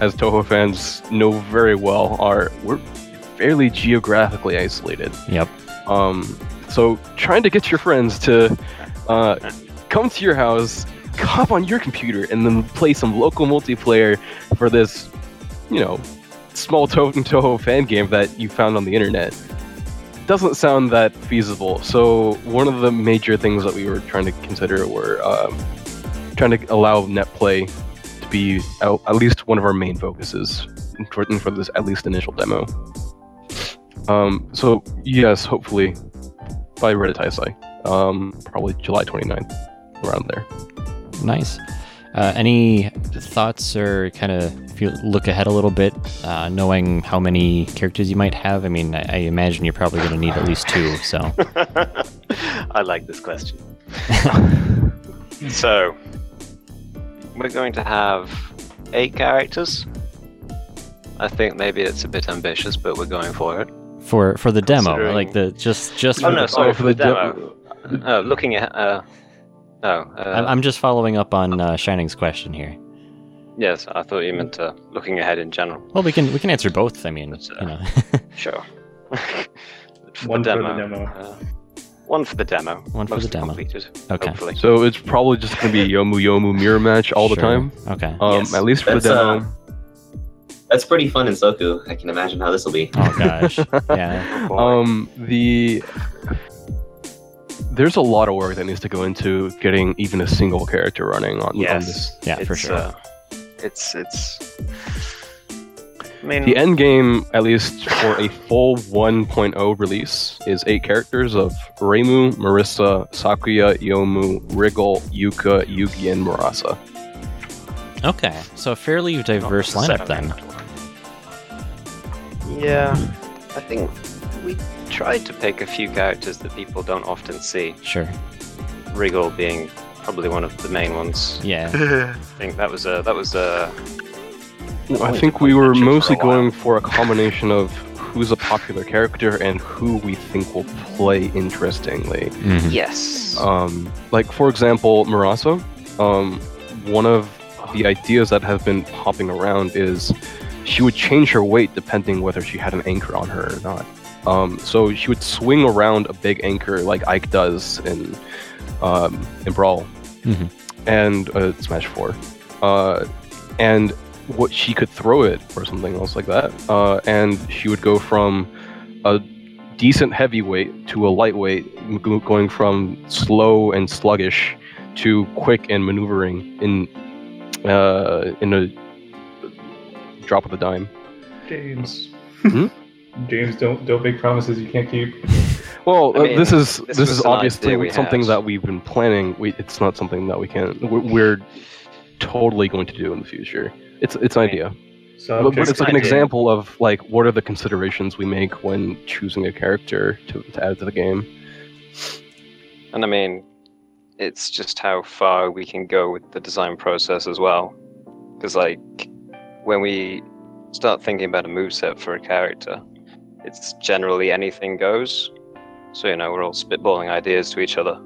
as Touhou fans know very well are we're fairly geographically isolated. Yep. Um, so trying to get your friends to uh, come to your house, hop on your computer, and then play some local multiplayer for this, you know, small <laughs> Touhou, Touhou fan game that you found on the internet doesn't sound that feasible. So one of the major things that we were trying to consider were um, trying to allow net play to be at, least one of our main focuses for, for this at least initial demo. Um, so yes, hopefully by Reddit um, probably July 29th, around there. Nice. Uh, any thoughts or kind of if you look ahead a little bit, uh, knowing how many characters you might have? I mean, I, I imagine you're probably going to need at least two. So, <laughs> I like this question. so, we're going to have eight characters. I think maybe it's a bit ambitious, but we're going for it. for for the demo, like the just just Oh for no, the- sorry oh, for for the the demo. Oh, looking at uh, no, I'm, uh, I'm just following up on uh, Shining's question here. yes, I thought you meant uh, looking ahead in general. Well, we can we can answer both. I mean, That's, uh, you know. <laughs> Sure. <laughs> for One the for the demo. demo. Uh, one for the demo. One for the demo. Completed, Okay. Hopefully. So it's probably just going to be <laughs> Youmu Youmu mirror match all the time. Okay. Um, Yes, at least for the that's, uh, demo. That's pretty fun in Soku. I can imagine how this will be. Oh gosh. Yeah. Um, the there's a lot of work that needs to go into getting even a single character running on, on yes. this. Yeah, for sure. Uh, it's it's. I mean, The end game, at least for a full 1.0 release, is eight characters of Reimu, Marisa, Sakuya, Youmu, Wriggle, Yuka, Yugi, and Murasa. Okay. So a fairly diverse lineup then. Yeah, I think we tried to pick a few characters that people don't often see. Sure. Wriggle being probably one of the main ones. Yeah. <laughs> I think that was a that was a I Only think we were mention for mostly going for a combination of who's a popular character and who we think will play interestingly. Mhm. yes. Um, like for example, Murasa. Um, one of the ideas that have been popping around is she would change her weight depending whether she had an anchor on her or not. Um, so she would swing around a big anchor like Ike does in um, in Brawl Mhm. and uh, Smash Four, uh, and what she could throw it or something else like that, uh, and she would go from a decent heavyweight to a lightweight, m- going from slow and sluggish to quick and maneuvering in uh, in a drop of a dime. James. Hmm? <laughs> James, don't don't make promises you can't keep. Well, I uh, mean, this is this this, is obviously something had. that we've been planning. We, it's not something that we can. We're, we're totally going to do in the future. It's it's an I idea, So but, but it's like an example of like what are the considerations we make when choosing a character to, to add to the game. And I mean, it's just how far we can go with the design process as well. Because, like, when we start thinking about a moveset for a character, it's generally anything goes. So, you know, we're all spitballing ideas to each other.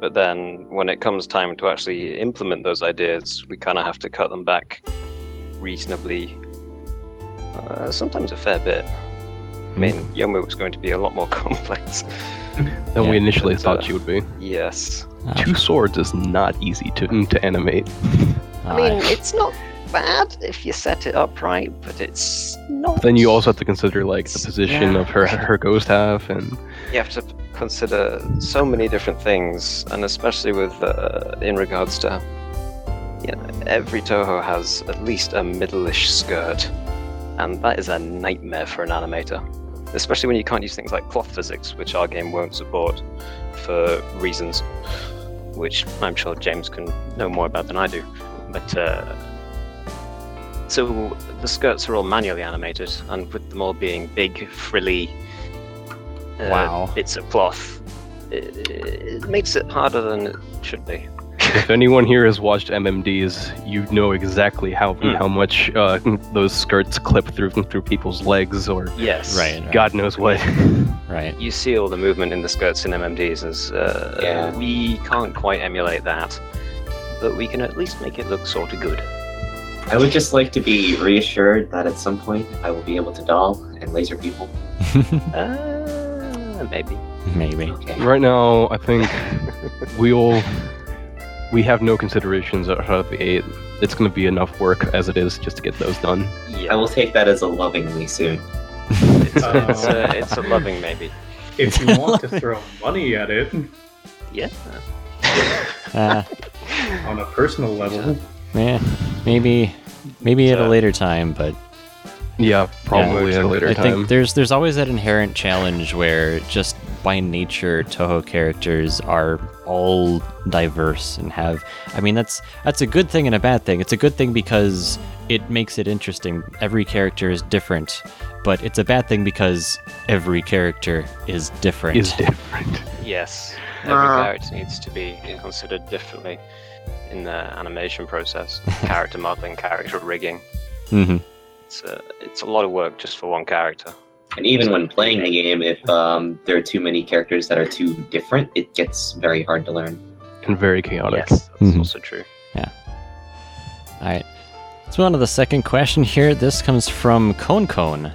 But then when it comes time to actually implement those ideas, we kind of have to cut them back reasonably, uh, sometimes a fair bit. I mean, Youmu was going to be a lot more <laughs> complex. <laughs> Than we initially but, thought uh, she would be. yes. Uh, Two swords is not easy to to animate. I mean, it's not bad if you set it up right, but it's not. Then you also have to consider like the position Yeah. of her her ghost half and you have to consider so many different things, and especially with uh, in regards to, you know, every Touhou has at least a middle-ish skirt, and that is a nightmare for an animator, especially when you can't use things like cloth physics, which our game won't support for reasons, which I'm sure James can know more about than I do. But uh, So the skirts are all manually animated, and with them all being big, frilly uh, Wow. bits of cloth, it, it makes it harder than it should be. If anyone here has watched MMDs, you know exactly how Hmm. how much uh, those skirts clip through through people's legs or Yes. Right. right, God knows what. <laughs> Right. You see all the movement in the skirts in MMDs, as uh, Yeah. we can't quite emulate that, but we can at least make it look sort of good. I would just like to be reassured that at some point I will be able to doll and laser people. <laughs> Uh, maybe. Maybe. Okay. Right now, I think <laughs> we all we have no considerations out of the eight. It's going to be enough work as it is just to get those done. I will take that as a lovingly soon. <laughs> It's, it's, Uh, a, it's a loving maybe. If you want to throw money at it Yeah. Uh, on a personal level, yeah. Maybe. Maybe at a later time, but Yeah, probably at a later I time. I think there's there's always that inherent challenge where just by nature Touhou characters are all diverse and have I mean that's that's a good thing and a bad thing. It's a good thing because it makes it interesting. Every character is different, but it's a bad thing because every character is different. is different. Yes. Every Uh. character needs to be considered differently in the animation process. <laughs> character modeling, character rigging. hmm It's a, it's a lot of work just for one character. And even when playing the game, if um, there are too many characters that are too different, it gets very hard to learn. and very chaotic. Yes, that's Mhm. also true. Yeah. All right. Let's move on to the second question here. This comes from Con Con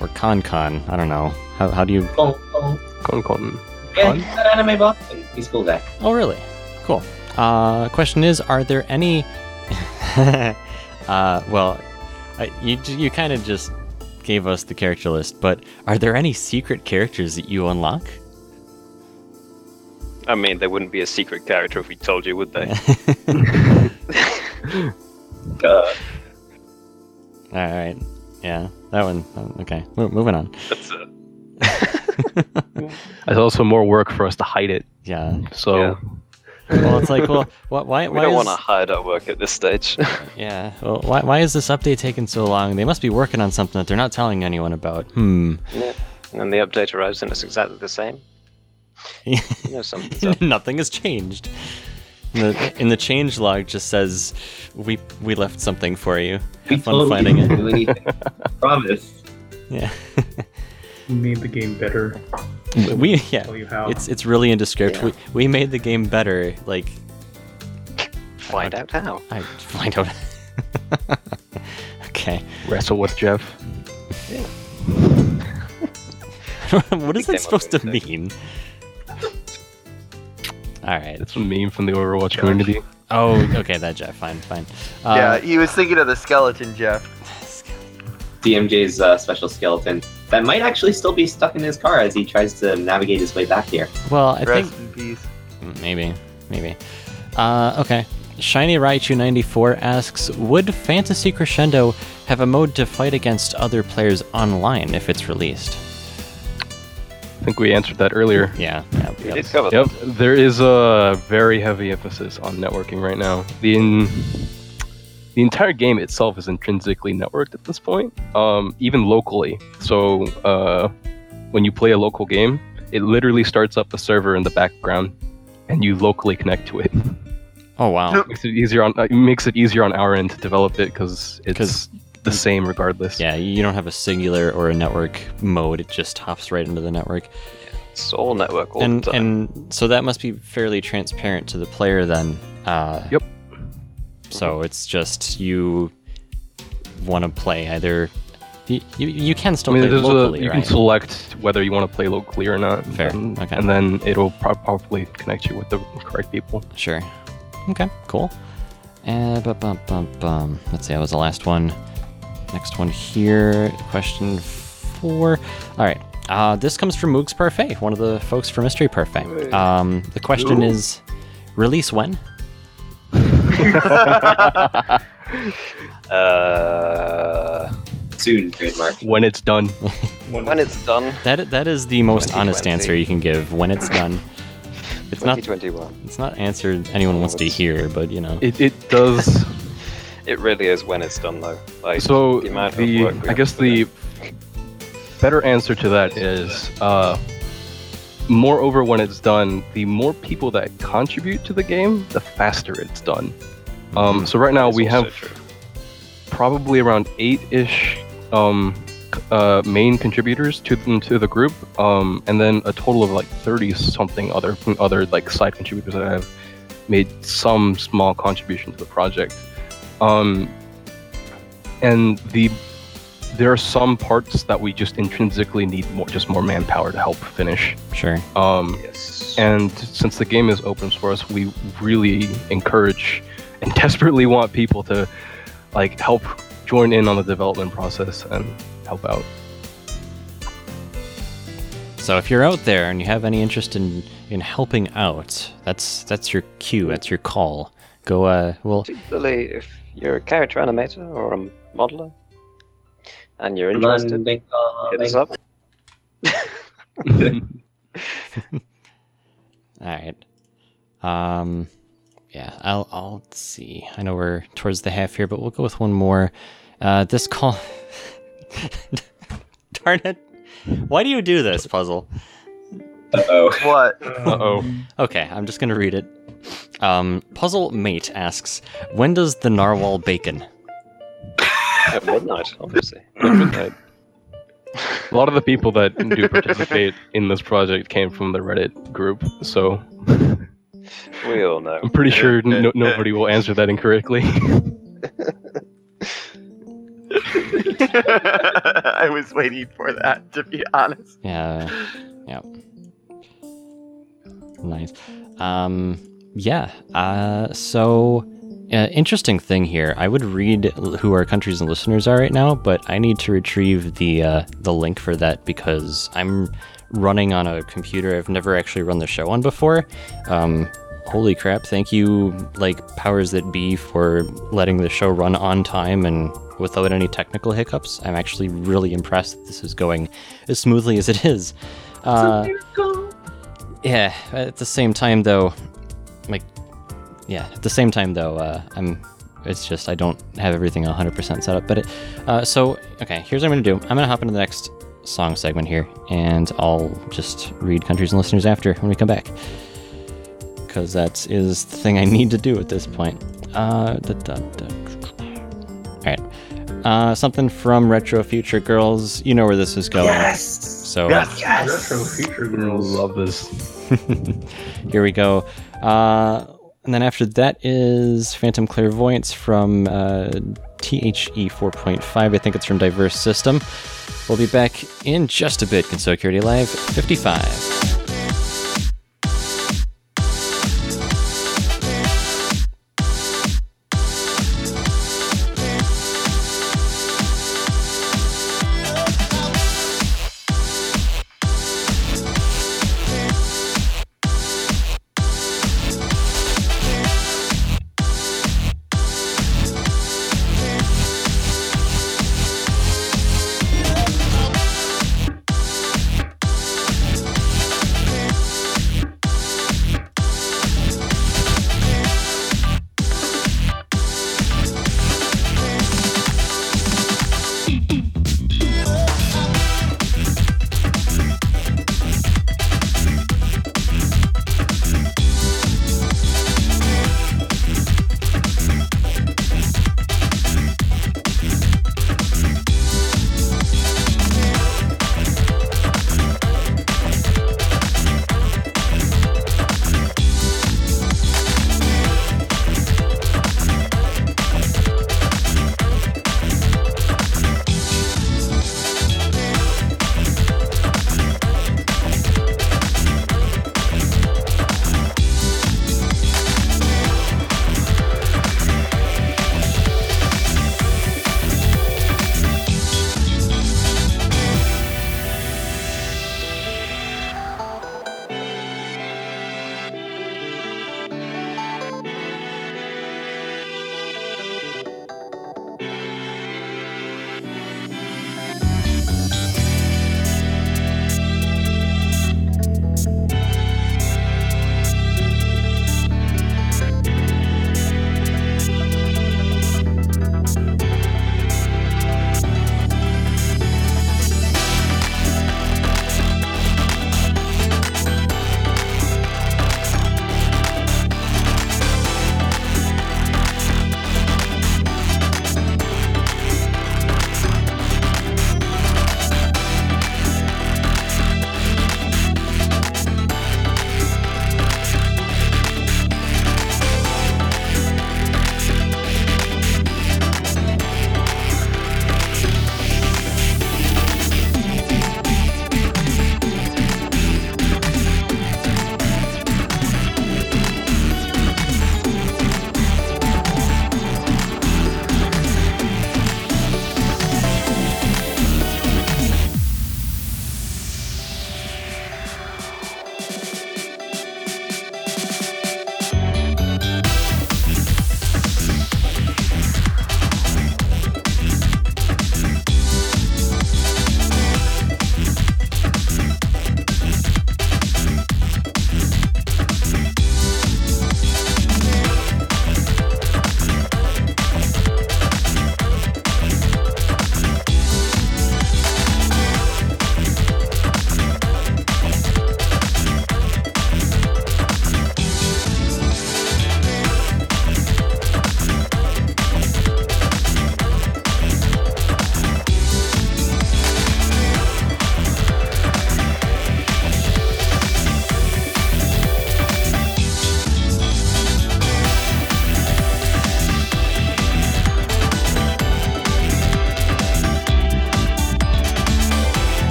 or Con Con. I don't know. How, how do you? Oh, oh. Con con. Yeah, he's that anime boss. He's a cool guy. Oh, really? Cool. Uh, question is, are there any? <laughs> uh, well, I, you you kind of just gave us the character list, but are there any secret characters that you unlock? I mean, they wouldn't be a secret character if we told you, would they? <laughs> <laughs> Uh, All right. Yeah, that one. um, Okay, Mo- moving on. That's it. There's also more work for us to hide it. Yeah. So Yeah. Well, it's like, well, <laughs> wh- why? We why don't is, want to hide our work at this stage. <laughs> Yeah. Well, why? Why is this update taking so long? They must be working on something that they're not telling anyone about. Hmm. yeah. And then the update arrives and it's exactly the same. <laughs> You know something's. Nothing has changed. In the, in the change log just says we we left something for you. we Have fun totally finding it. do anything. Promise. Yeah. made the game better. <laughs> we yeah. Tell you how. It's it's really in the script. Yeah. We we made the game better. Like Find out how. I find out. <laughs> okay. wrestle with Jeff. <laughs> what is that supposed to game mean? All right. It's a meme from the Overwatch community. Oh, okay. That Jeff. Fine, fine. Uh, yeah, he was thinking of the skeleton, Jeff. DMJ's uh, special skeleton that might actually still be stuck in his car as he tries to navigate his way back here. Well, I Rest think in peace. Maybe, maybe. Uh, okay. Shiny Raichu 94 asks, would Fantasy Crescendo have a mode to fight against other players online if it's released? I think we answered that earlier. Yeah. yeah, We did cover Yep, that. there is a very heavy emphasis on networking right now. The in, the entire game itself is intrinsically networked at this point, um, even locally. So uh, when you play a local game, it literally starts up a server in the background, and you locally connect to it. Oh wow. makes it easier on uh, it makes it easier on our end to develop it because it's 'Cause- the same regardless. Yeah, you don't have a singular or a network mode. It just hops right into the network. It's all network all and the time. and so that must be fairly transparent to the player then. Uh, Yep. So it's just you want to play either. You, you, you can I still mean, play locally, a, you right? can select whether you want to play locally or not. Fair, And, okay. and then it'll pro- probably connect you with the correct people. Sure. Okay, cool. Uh, bum, bum, bum, bum. Let's see, that was the last one. Next one here, question four. All right. Uh, this comes from Moogs Parfait, one of the folks from Mystery Parfait. Um, the question Ooh. is release when? Uh, Soon, trademark. When it's done. when it's done, That that is the most honest answer you can give when it's done. It's not 2021. it's not answer anyone wants to hear, but you know. It, it does <laughs> It really is when it's done though. Like So the amount of the I guess to put in. the better answer to that is uh, moreover when it's done, the more people that contribute to the game, the faster it's done. Um, so right now It's we have true. probably around eight-ish um, uh, main contributors to to the group, um, and then a total of like thirty something other other like side contributors that have made some small contribution to the project. Um, and the there are some parts that we just intrinsically need more just more manpower to help finish. Sure. Um, Yes. and since the game is open source, we really encourage and <laughs> desperately want people to like help join in on the development process and help out. So if you're out there and you have any interest in in helping out, that's that's your cue. That's your call. Go. Uh. Well. Particularly if you're a character animator or a modeler and you're Come on, interested, make, uh, hit us up. <laughs> <laughs> All right. Um. Yeah. I'll. I'll see. I know we're towards the half here, but we'll go with one more. Uh. This call. <laughs> Darn it! Why do you do this puzzle? Uh-oh. What? Uh oh. Okay, I'm just gonna read it. Um, Puzzle Mate asks, "When does the narwhal bacon?" At midnight, obviously. Midnight. A lot of the people that do participate in this project came from the Reddit group, so We all know. I'm pretty sure no- <laughs> nobody will answer that incorrectly. <laughs> I was waiting for that, to be honest. Yeah. Yeah. Nice. Um. Yeah. Uh. So. Uh, interesting thing here. I would read who our countries and listeners are right now, but I need to retrieve the uh, the link for that because I'm running on a computer I've never actually run the show on before. Um, holy crap! Thank you, like powers that be, for letting the show run on time and without any technical hiccups. I'm actually really impressed that this is going as smoothly as it is. Uh, yeah. At the same time, though, like, yeah. At the same time, though, uh, I'm. It's just I don't have everything 100% set up. But it. Uh, so okay, here's what I'm gonna do. I'm gonna hop into the next song segment here, and I'll just read countries and listeners after when we come back. Because that is the thing I <laughs> need to do at this point. Uh, da, da, da. All right. Uh, something from Retro Future Girls. You know where this is going. Yes. So Yes. Retro Future Girls. Love this. <laughs> Here we go. Uh, and then after that is Phantom Clairvoyance from uh, THE 4.5. I think it's from Diverse System. We'll be back in just a bit. Consecurity Live 55.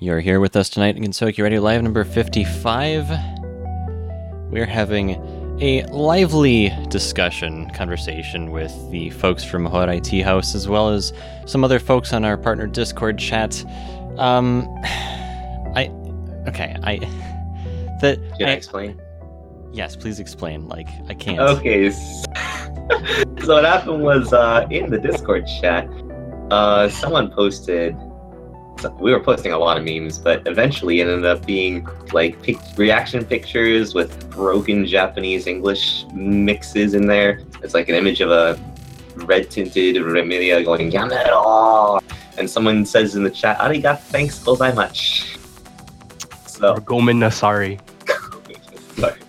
You're here with us tonight in Gensokyo Radio Live number 55. We're having a lively discussion, conversation with the folks from Mahor IT House, as well as some other folks on our partner Discord chat. Um, I, okay, I, that, Can I I- explain? yes, please explain. Like, I can't. Okay. <laughs> so what happened was uh, in the Discord chat, uh, someone posted. We were posting a lot of memes, but eventually it ended up being like pic- reaction pictures with broken Japanese English mixes in there. It's like an image of a red tinted Remilia going Yamero! And someone says in the chat, Arigato, thanks gozaimasu. So, Or Gomen Nasari. sorry. <laughs>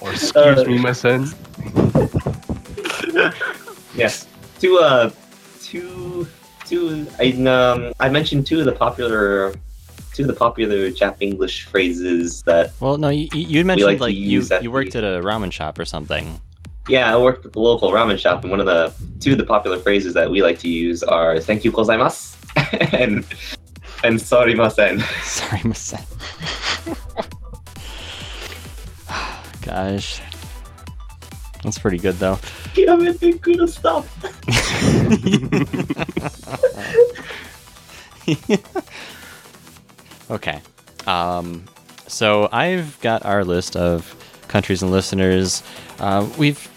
Or excuse Uh, me, my son. <laughs> Yes. To, uh two two I um I mentioned two of the popular two of the popular Jap English phrases that Well, no, you, you mentioned like like you, you worked at a ramen shop or something. yeah, I worked at the local ramen shop and one of the two of the popular phrases that we like to use are thank you gozaimasu <laughs> and and sorry masen. <laughs> Sorry, Masen. <laughs> <sighs> Gosh. That's pretty good though. <laughs> Okay. Um, so I've got our list of countries and listeners. Uh, we've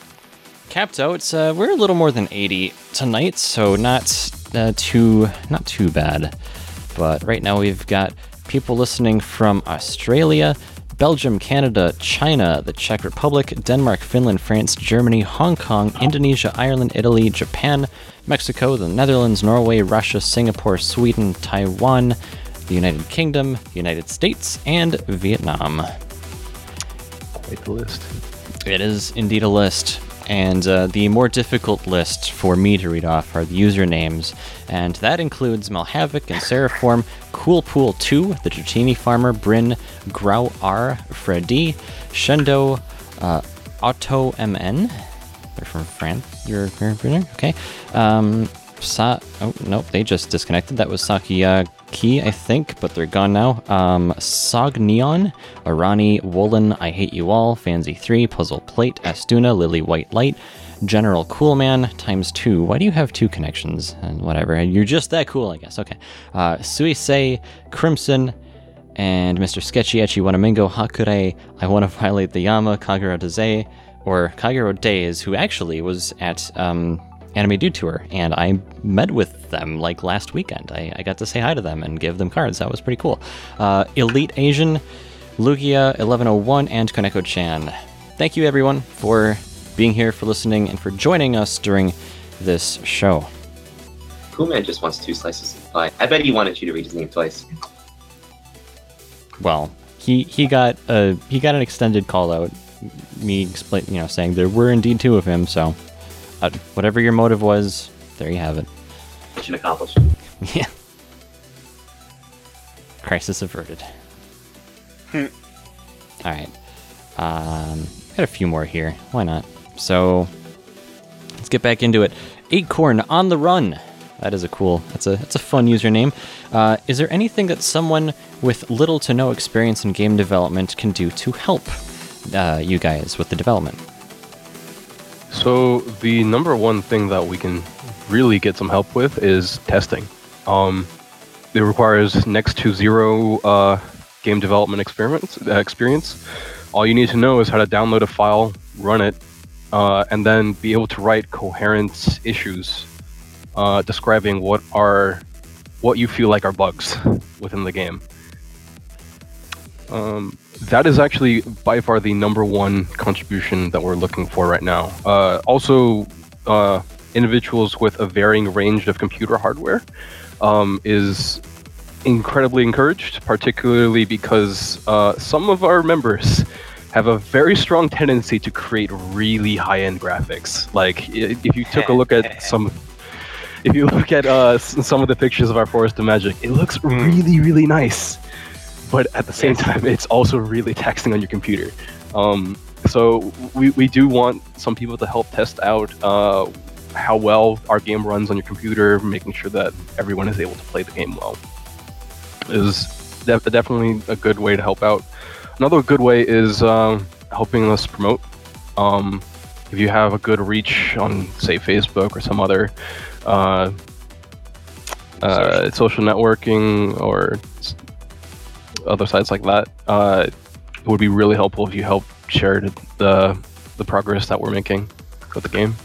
capped out. Uh, we're a little more than 80 tonight, so not uh, too not too bad. But right now we've got people listening from Australia, Belgium, Canada, China, the Czech Republic, Denmark, Finland, France, Germany, Hong Kong, Indonesia, Ireland, Italy, Japan, Mexico, the Netherlands, Norway, Russia, Singapore, Sweden, Taiwan, the United Kingdom, United States, and Vietnam. Quite the list. It is indeed a list. And uh, the more difficult list for me to read off are the usernames. And that includes Malhavoc and Seraform, Coolpool2, the Dratini Farmer, Bryn, Grau R, Freddy, Shendo, uh, Otto MN. They're from France. You're you're- okay. Um, Sa- oh, nope, they just disconnected. That was Sakiyaki, I think, but they're gone now. Um, Sogneon, Arani, Woolen, I Hate You All, Fancy3, Puzzle Plate, Astuna, Lily White Light, General Coolman, times two. Why do you have two connections? And whatever. You're just that cool, I guess. Okay. Uh, Suisei, Crimson, and Mr. Sketchy Etchy Wanamingo Hakure, I Want to Violate the Yama, Kagero Daze, or Kagero Days, who actually was at um, Anime Detour, and I met with them like last weekend. I, I got to say hi to them and give them cards. That was pretty cool. Uh, Elite Asian, Lugia 1101, and Koneko Chan. Thank you, everyone, for being here, for listening, and for joining us during this show. Coolman just wants two slices of pie. I bet he wanted you to read his name twice. well, he he got a he got an extended call out. Me explain, you know, saying there were indeed two of him. So, uh, whatever your motive was, there you have it. Mission accomplished. <laughs> Yeah. Crisis averted. Hmm. All right. Um, got a few more here. Why not? So, let's get back into it. Acorn on the run. That is a cool. That's a that's a fun username. Uh, is there anything that someone with little to no experience in game development can do to help uh, you guys with the development? So the number one thing that we can really get some help with is testing. Um, it requires next to zero uh, game development uh, experience. All you need to know is how to download a file, run it, uh, and then be able to write coherent issues uh, describing what are what you feel like are bugs within the game. Um, that is actually by far the number one contribution that we're looking for right now. Uh, also, uh, individuals with a varying range of computer hardware um, is incredibly encouraged, particularly because uh, some of our members have a very strong tendency to create really high-end graphics. Like if you took a look at <laughs> some, if you look at uh, some of the pictures of our Forest of Magic, it looks really, really nice. But at the same time, it's also really taxing on your computer. Um, so we, we do want some people to help test out uh, how well our game runs on your computer, making sure that everyone is able to play the game well. is def- definitely a good way to help out. Another good way is um, helping us promote. Um, if you have a good reach on, say, Facebook or some other uh, uh, social networking or other sites like that, uh, it would be really helpful if you help share the the progress that we're making with the game.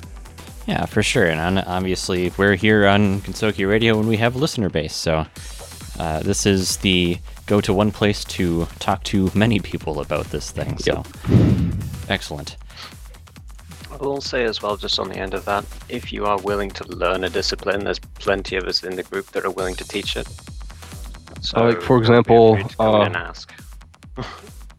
Yeah, for sure. And on- obviously, we're here on Gensokyo Radio and we have a listener base. So uh, this is the go to one place to talk to many people about this thing. So excellent. I will say as well, just on the end of that, if you are willing to learn a discipline, there's plenty of us in the group that are willing to teach it. So like, for example, afraid to come in uh, and ask. <laughs>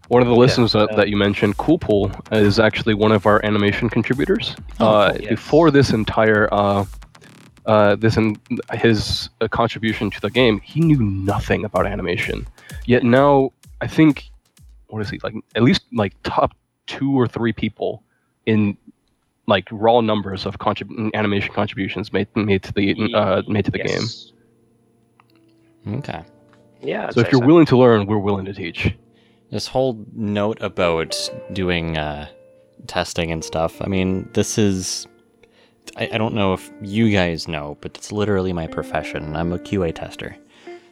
One of the listeners that, uh, that you mentioned, Coolpool, is actually one of our animation contributors. uh, yes. Before this entire uh, uh, this in, his uh, contribution to the game, he knew nothing about animation. Yet now, I think, what is he like? At least like top two or three people in like raw numbers of contrib- animation contributions made made to the uh, made to the game. Okay. Yeah. So if you're willing to learn, we're willing to teach. This whole note about doing uh, testing and stuff, I mean, this is. I, I don't know if you guys know, but it's literally my profession. I'm a QA tester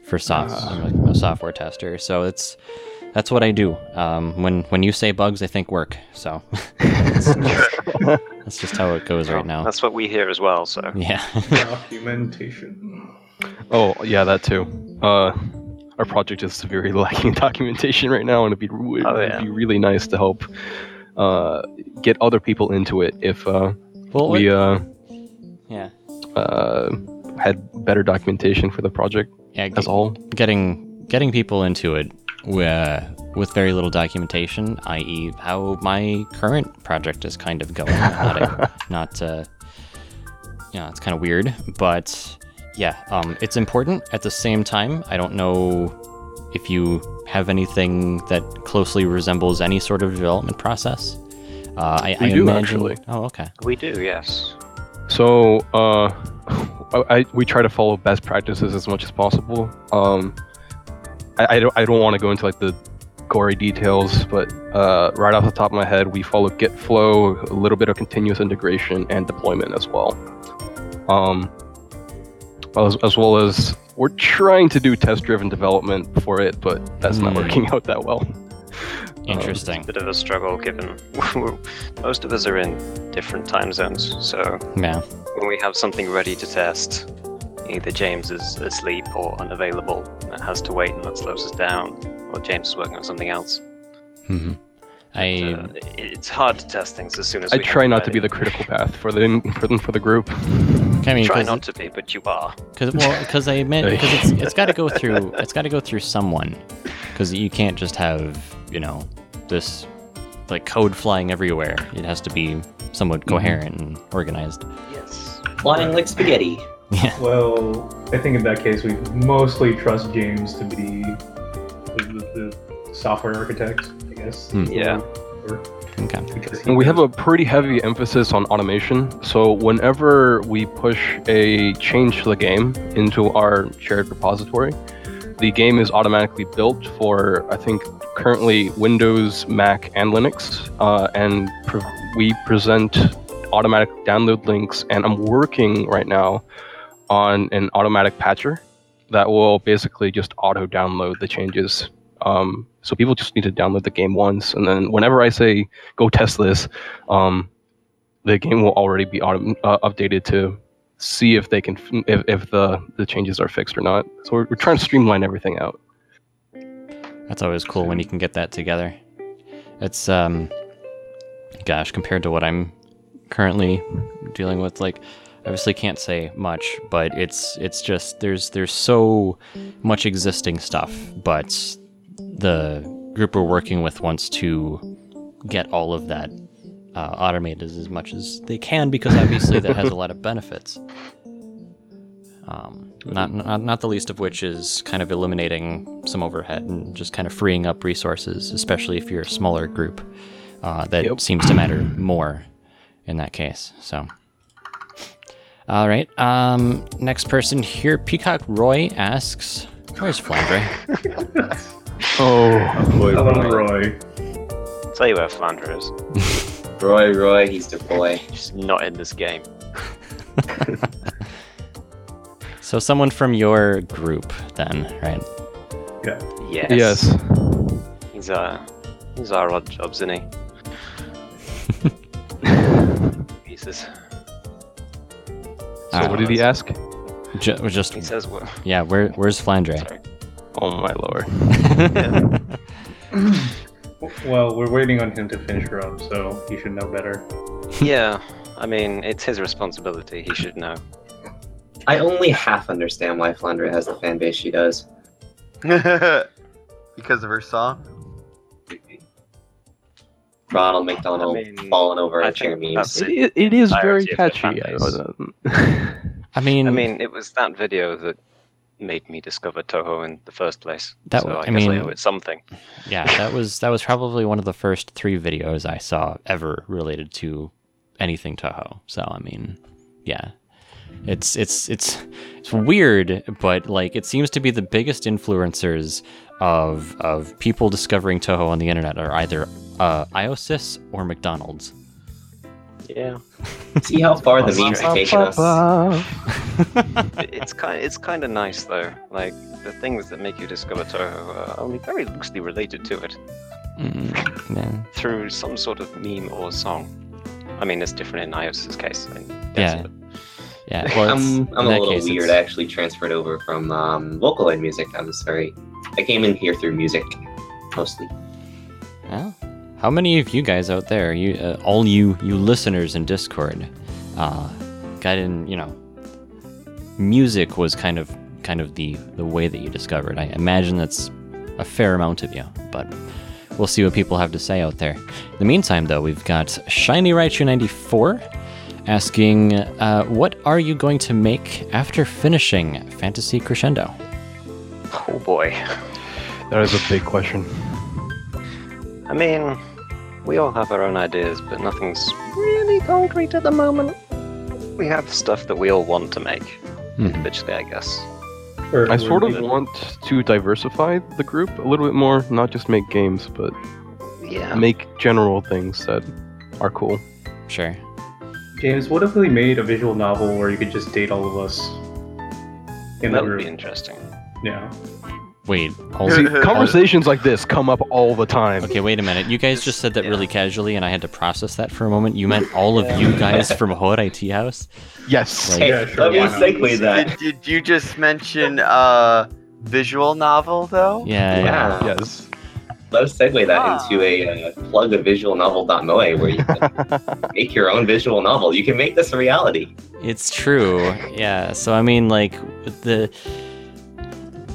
for soft. I'm a, a software tester, so it's that's what I do. Um, when when you say bugs, I think work. So that's, <laughs> that's just how it goes right now. That's what we hear as well. So Yeah. Documentation. Oh yeah, that too. Uh, our project is severely <laughs> lacking documentation right now, and it'd be, Oh, it'd yeah. be really nice to help uh, get other people into it if uh, well, we uh, yeah. uh, had better documentation for the project Yeah. as a whole. getting getting people into it uh, with very little documentation, i.e., how my current project is kind of going. not, a, <laughs> not uh, you know, it's kind of weird, but yeah, um, it's important. At the same time, I don't know if you have anything that closely resembles any sort of development process. Uh, I, We I do, imagine. actually. Oh, okay. we do. Yes. So uh, <laughs> I, I we try to follow best practices as much as possible. Um, I, I don't I don't want to go into like the gory details, but uh, right off the top of my head, we follow Git flow, a little bit of continuous integration, and deployment as well. Um, as, as well as we're trying to do test-driven development for it, but that's not Hmm. working out that well. <laughs> Interesting. Bit of a struggle given <laughs> most of us are in different time zones. So yeah. when we have something ready to test, either James is asleep or unavailable and has to wait, and that slows us down, or James is working on something else. hmm I Uh, it's hard to test things as soon as I we have try it not to be the critical path for the for the, for the group. <laughs> I mean, Try 'cause not to be, but you are. Because well, because I meant <laughs> because it's it's got to go through it's got to go through someone because you can't just have you know this like code flying everywhere. It has to be somewhat coherent and organized. Yes. Flying like spaghetti. Yeah. <laughs> Well, I think in that case we mostly trust James to be the, the, the software architect, I guess. Hmm. Yeah. Or, Okay. And we have a pretty heavy emphasis on automation. So whenever we push a change to the game into our shared repository, the game is automatically built for I think currently Windows, Mac, and Linux, uh, and pre- we present automatic download links. And I'm working right now on an automatic patcher that will basically just auto download the changes. Um, so people just need to download the game once, and then whenever I say go test this, um, the game will already be autom- uh, updated to see if they can f- if, if the the changes are fixed or not. So we're, we're trying to streamline everything out. That's always cool when you can get that together. It's um, gosh, compared to what I'm currently dealing with, like obviously can't say much, but it's it's just there's there's so much existing stuff, but the group we're working with wants to get all of that uh, automated as much as they can because obviously that has a lot of <laughs> benefits. Um, not, not not the least of which is kind of eliminating some overhead and just kind of freeing up resources, especially if you're a smaller group. Uh, that Yep. seems to matter <clears throat> more in that case. So, all right. Um, next person here, Peacock Roy asks, Where's Flandre? <laughs> Oh, boy, Hello, boy. Roy. tell you where Flandre is. <laughs> Roy, Roy, he's the boy. Just not in this game. <laughs> So someone from your group, then, right? Yeah. Yes. Yes. He's uh he's our odd jobs, isn't he? <laughs> Pieces. So what did he ask? Ju- just He says what yeah. Where where's Flandre? sorry. Oh my lord. <laughs> Well, we're waiting on him to finish her up, so he should know better. Yeah. I mean it's his responsibility, he should know. I only half understand why Flandre has the fan base she does. <laughs> because of her song. Ronald McDonald I mean, falling over I chair think memes. It, it, it is very Entirety of their catchy. I <laughs> I mean, I mean it was that video that made me discover Touhou in the first place. That so I, I guess I mean- owe it something. <laughs> yeah, that was that was probably one of the first three videos I saw ever related to anything Touhou. So I mean, yeah, it's it's it's it's weird, but like it seems to be the biggest influencers of of people discovering Touhou on the internet are either uh, IOSYS or McDonald's. Yeah. <laughs> See how far the memes have taken us. it's kind it's kind of nice though. Like the things that make you discover Touhou are only very loosely related to it Mm, yeah. through some sort of meme or song. I mean, it's different in iOS's case. I mean, Yeah. Yeah, <laughs> well, I'm, I'm a little case, weird. it's- I actually transferred over from um, Vocaloid music. I'm sorry. I came in here through music, mostly. Well, how many of you guys out there, you uh, all you you listeners in Discord, uh, got in? You know, music was kind of kind of the the way that you discovered. I imagine that's a fair amount of you, but we'll see what people have to say out there. In the meantime, though, we've got Shiny Raichu 94 asking, uh, "What are you going to make after finishing Fantasy Crescendo?" oh boy. That is a big question. I mean, we all have our own ideas, but nothing's really concrete at the moment. We have stuff that we all want to make, Mhm. individually, I guess. Or- I sort of or- want to diversify the group a little bit more, not just make games, but Yeah. make general things that are cool. Sure. James, what if we made a visual novel where you could just date all of us in the that would group? be interesting. Yeah. Wait. All, See, conversations like this come up all the time. Okay, wait a minute. You guys just said that Yeah. really casually, and I had to process that for a moment. You meant all of you guys from Horai Tea House? Yes. Like- Hey, Yeah, sure, let me why not? segue that. Did, did you just mention uh visual novel though? Yeah, yeah. Yeah. Yes. Let us segue that Ah. into a uh, plug of visualnovel.moe where you can <laughs> make your own visual novel. You can make this a reality. It's true. Yeah. So I mean, like with the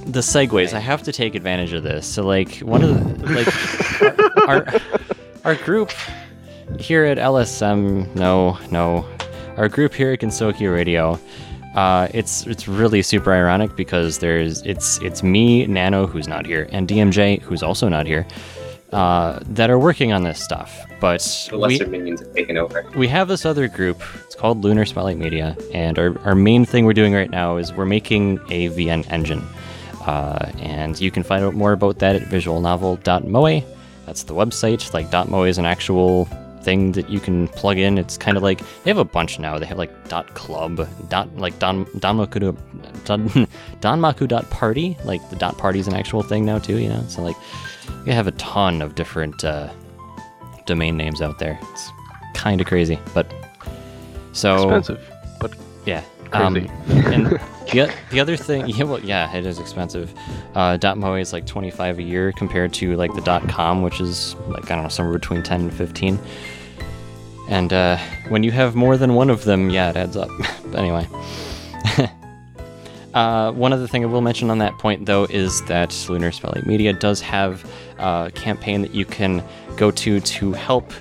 the segues, I have to take advantage of this. So like one of the like our our group here at LSM, no, no, our group here at Gensokyo Radio. Uh, it's it's really super ironic because there's it's it's me, Nano, who's not here, and DMJ, who's also not here, uh, that are working on this stuff. But The we, lesser minions have taken over. we have this other group. It's called Lunar Spotlight Media, and our, our main thing we're doing right now is we're making a VN engine. Uh, and you can find out more about that at visualnovel.moe. That's the website. Like .moe is an actual thing that you can plug in. It's kind of like they have a bunch now. They have like .club, dot like don danmaku don, <laughs> danmaku dot party. Like the dot party is an actual thing now too. You know, so like you have a ton of different uh, domain names out there. It's kind of crazy, but so Expensive, but yeah. Crazy. and the, the other thing, <laughs> yeah, well, yeah, it is expensive. Uh, .moe is like 25 a year compared to like the dot .com, which is like I don't know somewhere between 10 and 15. And uh, when you have more than one of them, yeah, it adds up. <laughs> but anyway. <laughs> Uh, one other thing I will mention on that point, though, is that Lunar Spotlight Media does have a campaign that you can go to to help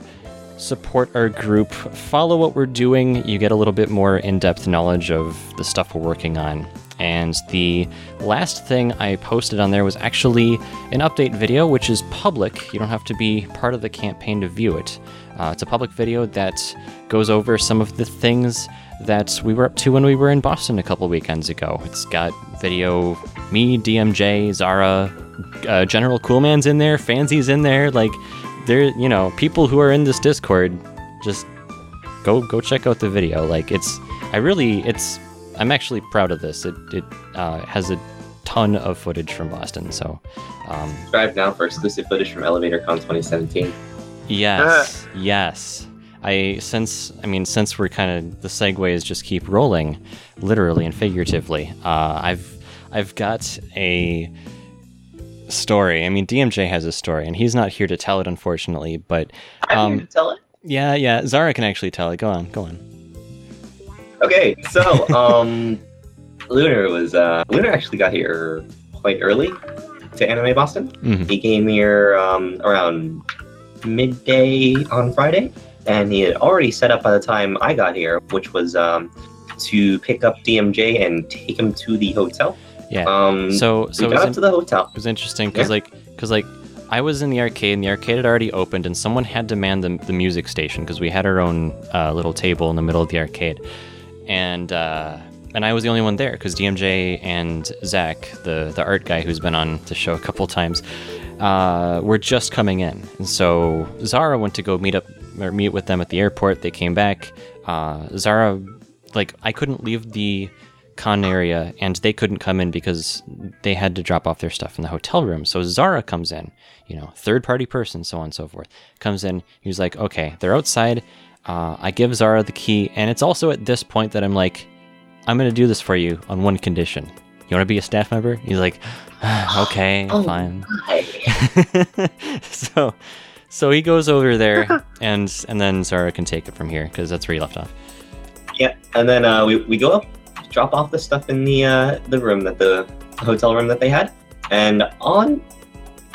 support our group, follow what we're doing. You get a little bit more in depth knowledge of the stuff we're working on. And the last thing I posted on there was actually an update video, which is public. You don't have to be part of the campaign to view it. Uh, it's a public video that goes over some of the things that we were up to when we were in Boston a couple weekends ago. It's got video, me, DMJ, Zara, uh, General Coolman's in there, Fansy's in there. Like, there, you know, people who are in this Discord, just go go check out the video. Like, it's, I really, it's, I'm actually proud of this. It it uh, has a ton of footage from Boston. So, um, Subscribe now for exclusive footage from ElevatorCon 2017. Yes, yes. I since I mean since we're kind of the segues just keep rolling, literally and figuratively. Uh, I've I've got a story. I mean DMJ has a story, and he's not here to tell it, unfortunately. But I'm here um, to tell it. yeah, yeah, Zara can actually tell it. Go on, go on. Okay, so um, <laughs> Lunar was uh, Lunar actually got here quite early to Anime Boston. Mhm. He came here um, around midday on Friday, and he had already set up by the time I got here, which was um, to pick up DMJ and take him to the hotel. Yeah. Um, so so we it was got up to the hotel. It was interesting because Yeah. like because like I was in the arcade and the arcade had already opened and someone had to man the, the music station because we had our own uh, little table in the middle of the arcade and uh, and I was the only one there because DMJ and Zach the the art guy who's been on the show a couple times uh, were just coming in and so Zara went to go meet up or meet with them at the airport they came back uh, Zara like I couldn't leave the con area and they couldn't come in because they had to drop off their stuff in the hotel room. So Zara comes in, you know, third party person, so on and so forth, comes in. He's like, okay, they're outside. Uh, I give Zara the key. And it's also at this point that I'm like, I'm going to do this for you on one condition. You want to be a staff member? He's like, <gasps> okay, Oh. fine. <laughs> So, so he goes over there, <laughs> and and then Zara can take it from here because that's where he left off. Yeah, and then uh, we, we go up, drop off the stuff in the uh, the room that the hotel room that they had, and on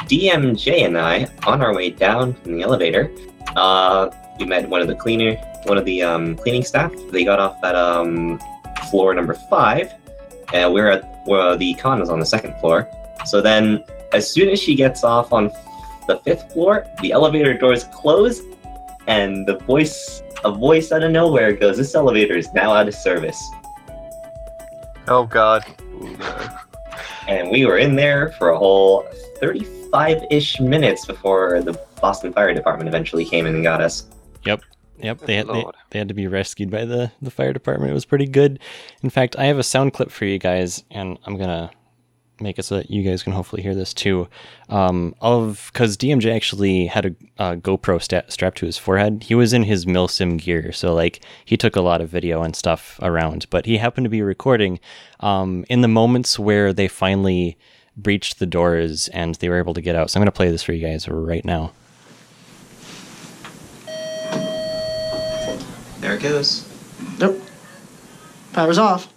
DMJ and I on our way down in the elevator, uh, we met one of the cleaner, one of the um, cleaning staff. They got off at um, floor number five, and we're at well, the con is on the second floor. So then, as soon as she gets off on the fifth floor, the elevator doors close, and the voice a voice out of nowhere goes, This elevator is now out of service. Oh God. And we were in there for a whole 35 ish minutes before the Boston Fire Department eventually came in and got us. Yep, they had, they, they had to be rescued by the, the fire department. It was pretty good. In fact, I have a sound clip for you guys, and I'm gonna make it so that you guys can hopefully hear this too. Um, of because DMJ actually had a, a GoPro sta- strapped to his forehead. He was in his milsim gear, so like he took a lot of video and stuff around. But he happened to be recording um, in the moments where they finally breached the doors and they were able to get out. So I'm gonna play this for you guys right now. There it goes. Nope. Power's off.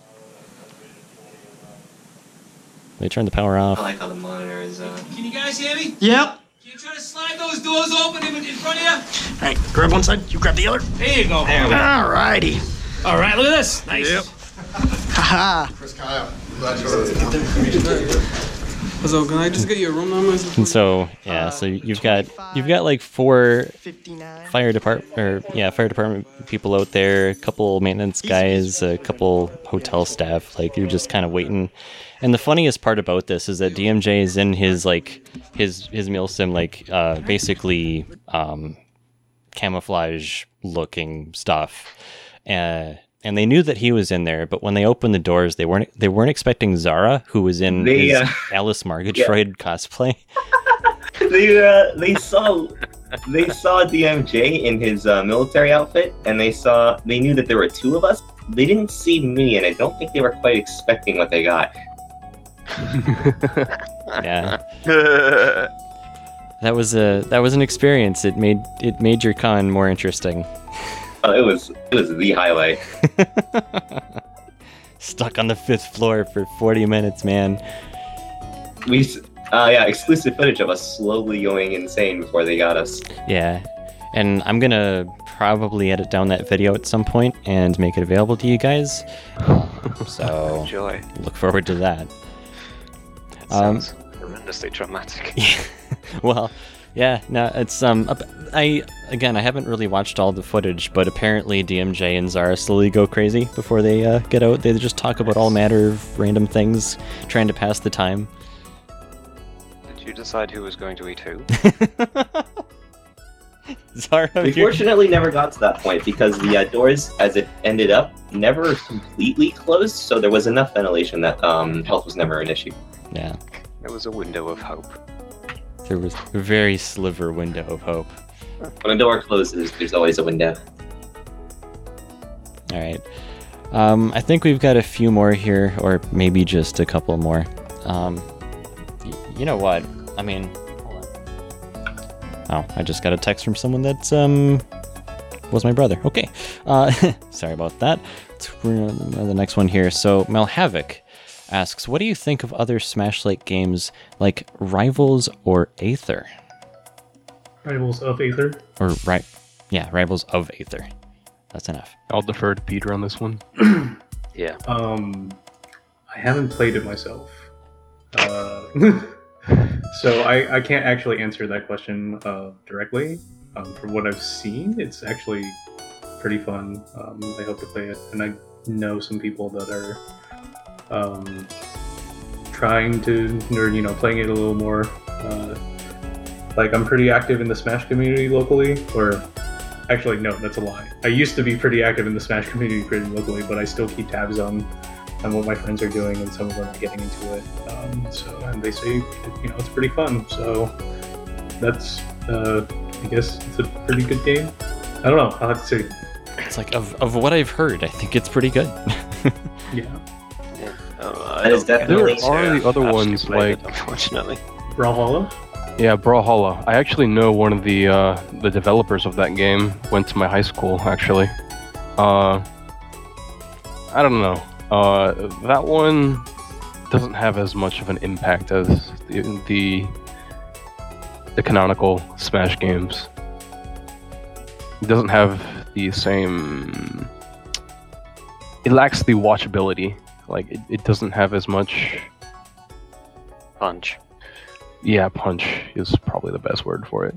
They turned the power off. I like how the monitor is. Uh... Can you guys hear me? Yep. Can you try to slide those doors open in, in front of you? All right, grab one side. You grab the other. There you go. There we go. All righty. All right, look at this. Nice. <laughs> Haha. So can I just get your room number? And so yeah, so you've got you've got like four 59. fire department or yeah fire department people out there, a couple maintenance guys, a couple hotel staff. Like you're just kind of waiting. And the funniest part about this is that DMJ is in his like his his milsim like uh, basically um, camouflage looking stuff. Uh, and they knew that he was in there, but when they opened the doors, they weren't they weren't expecting Zara, who was in They, his uh, <laughs> Alice Margatroid cosplay. <laughs> <laughs> they uh, they saw they saw DMJ in his uh, military outfit, and they saw they knew that there were two of us. They didn't see me, and I don't think they were quite expecting what they got. yeah. That was a that was an experience. It made it made your con more interesting. Uh, it was it was the highlight. <laughs> Stuck on the fifth floor for forty minutes, man. We s- uh, yeah, exclusive footage of us slowly going insane before they got us. Yeah, and I'm gonna probably edit down that video at some point and make it available to you guys. <sighs> So Joy. look forward to that. Um, Sounds horrendously traumatic. <laughs> well, Yeah, no, it's um, I again, I haven't really watched all the footage, but apparently DMJ and Zara slowly go crazy before they uh, get out. They just talk about all manner of random things, trying to pass the time. Did you decide who was going to eat who? <laughs> Zara, We you're- fortunately never got to that point because the uh, doors, as it ended up, never completely closed, so there was enough ventilation that um, health was never an issue. yeah, There was a window of hope. There was a very sliver window of hope. When a door closes, there's always a window. All right. Um, I think we've got a few more here, or maybe just a couple more. Um, y- you know what? I mean, oh, I just got a text from someone that's um was my brother. Okay. Uh, <laughs> sorry about that. Let's bring on the next one here. So Mel Havoc asks, "What do you think of other Smash-like games like Rivals or Aether, Rivals of Aether. or right? Yeah, Rivals of Aether. That's enough." I'll defer to Peter on this one. <clears throat> Yeah. Um, I haven't played it myself, uh, <laughs> so I, I can't actually answer that question uh, directly. Um, from what I've seen, it's actually pretty fun. Um, I hope to play it, and I know some people that are um, trying to, or you know, playing it a little more. Uh, like I'm pretty active in the Smash community locally, or actually, no, that's a lie. I used to be pretty active in the Smash community pretty locally, but I still keep tabs on on what my friends are doing, and some of them are getting into it. Um, so, and they say, you know, it's pretty fun. So, that's, uh, I guess, it's a pretty good game. I don't know. I'll have to see. It's like of, of what I've heard, I think it's pretty good. <laughs> Yeah. I That is definitely- There are the other ones, played it, like- unfortunately. Brawlhalla. Yeah, Brawlhalla. I actually know one of the uh, the developers of that game. Went to my high school actually. Uh, I don't know. Uh, that one doesn't have as much of an impact as the the, the canonical Smash games. It doesn't have the same. It lacks the watchability. Like it, it doesn't have as much Punch. yeah, punch is probably the best word for it.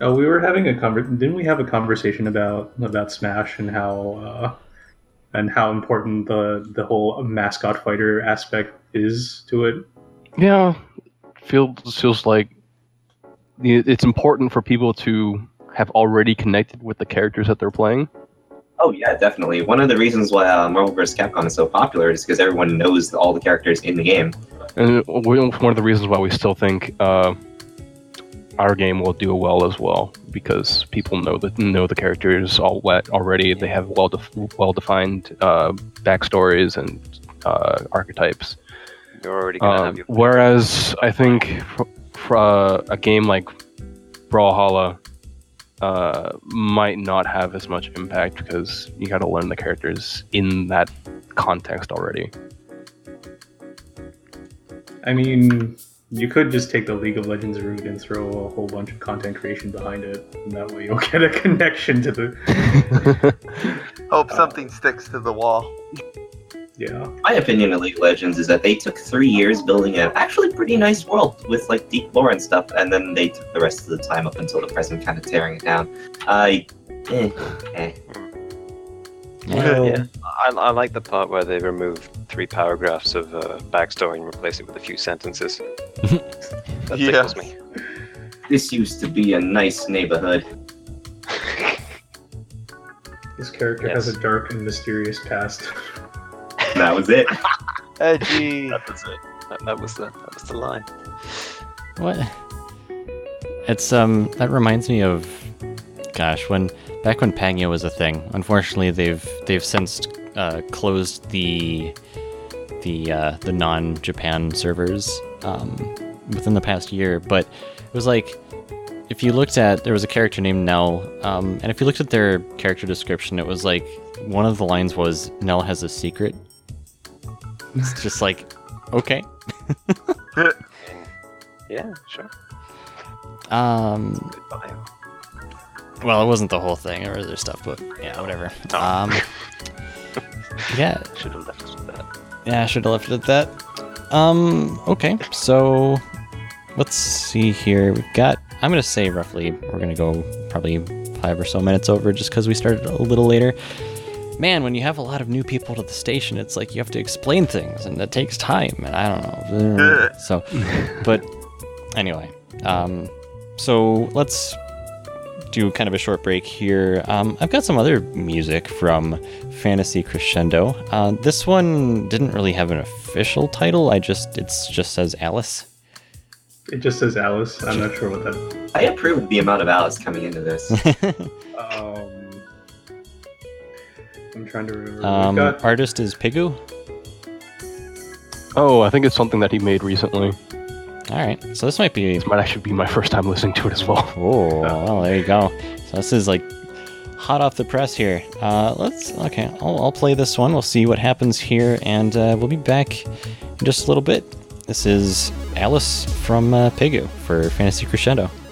Oh, we were having a conver- Didn't we have a conversation about about Smash and how uh, and how important the the whole mascot fighter aspect is to it? Yeah, feels feels like it's important for people to have already connected with the characters that they're playing. Oh yeah, definitely. One of the reasons why uh, Marvel vs. Capcom is so popular is because everyone knows all the characters in the game. And one of the reasons why we still think uh, our game will do well as well because people know the know the characters all wet already. They have well def- well defined uh, backstories and uh, archetypes. You're already gonna Um, have your. whereas I think for, for uh, a game like Brawlhalla uh, might not have as much impact because you got to learn the characters in that context already. I mean, you could just take the League of Legends route and throw a whole bunch of content creation behind it, and that way you'll <laughs> get a connection to the. <laughs> <laughs> Hope something sticks to the wall. Yeah. My opinion of League of Legends is that they took three years building an actually pretty nice world with like deep lore and stuff, and then they took the rest of the time up until the present kind of tearing it down. I, eh, eh. Yeah. Yeah. I, I like the part where they removed three paragraphs of uh, backstory and replaced it with a few sentences. <laughs> that Yeah. tickles me. This used to be a nice neighborhood. This character has a dark and mysterious past. <laughs> That was it. <laughs> Edgy. That was it. That, that was the that was the line. What? It's um that reminds me of gosh, when back when Pangya was a thing. Unfortunately, they've they've since uh, closed the the uh, the non-Japan servers um, within the past year, but it was like if you looked at there was a character named Nell, um, and if you looked at their character description, it was like one of the lines was Nell has a secret. It's just like okay. <laughs> Yeah, sure. Um, Well, it wasn't the whole thing or other stuff, but yeah, whatever. <laughs> Oh. Um, <laughs> yeah, Should have left us with that. yeah, I should have left it at that. Um, okay, so let's see here. We've got I'm gonna say roughly we're gonna go probably five or so minutes over just because we started a little later. Man, when you have a lot of new people to the station, it's like you have to explain things, and that takes time. And I don't know. so, but anyway, um, so let's do kind of a short break here. Um, I've got some other music from Fantasy Crescendo. Uh, this one didn't really have an official title. I just it's just says Alice. It just says Alice. I'm not sure what that. I approve the amount of Alice coming into this. Um, <laughs> I'm trying to remember. um, artist is Pigu. Oh, I think it's something that he made recently. All right, so this might be. This might actually be my first time listening to it as well. <laughs> Oh, well, there you go. So this is like hot off the press here. Uh, let's okay. I'll, I'll play this one. We'll see what happens here, and uh, we'll be back in just a little bit. This is Alice from uh, Pigu for Fantasy Crescendo.「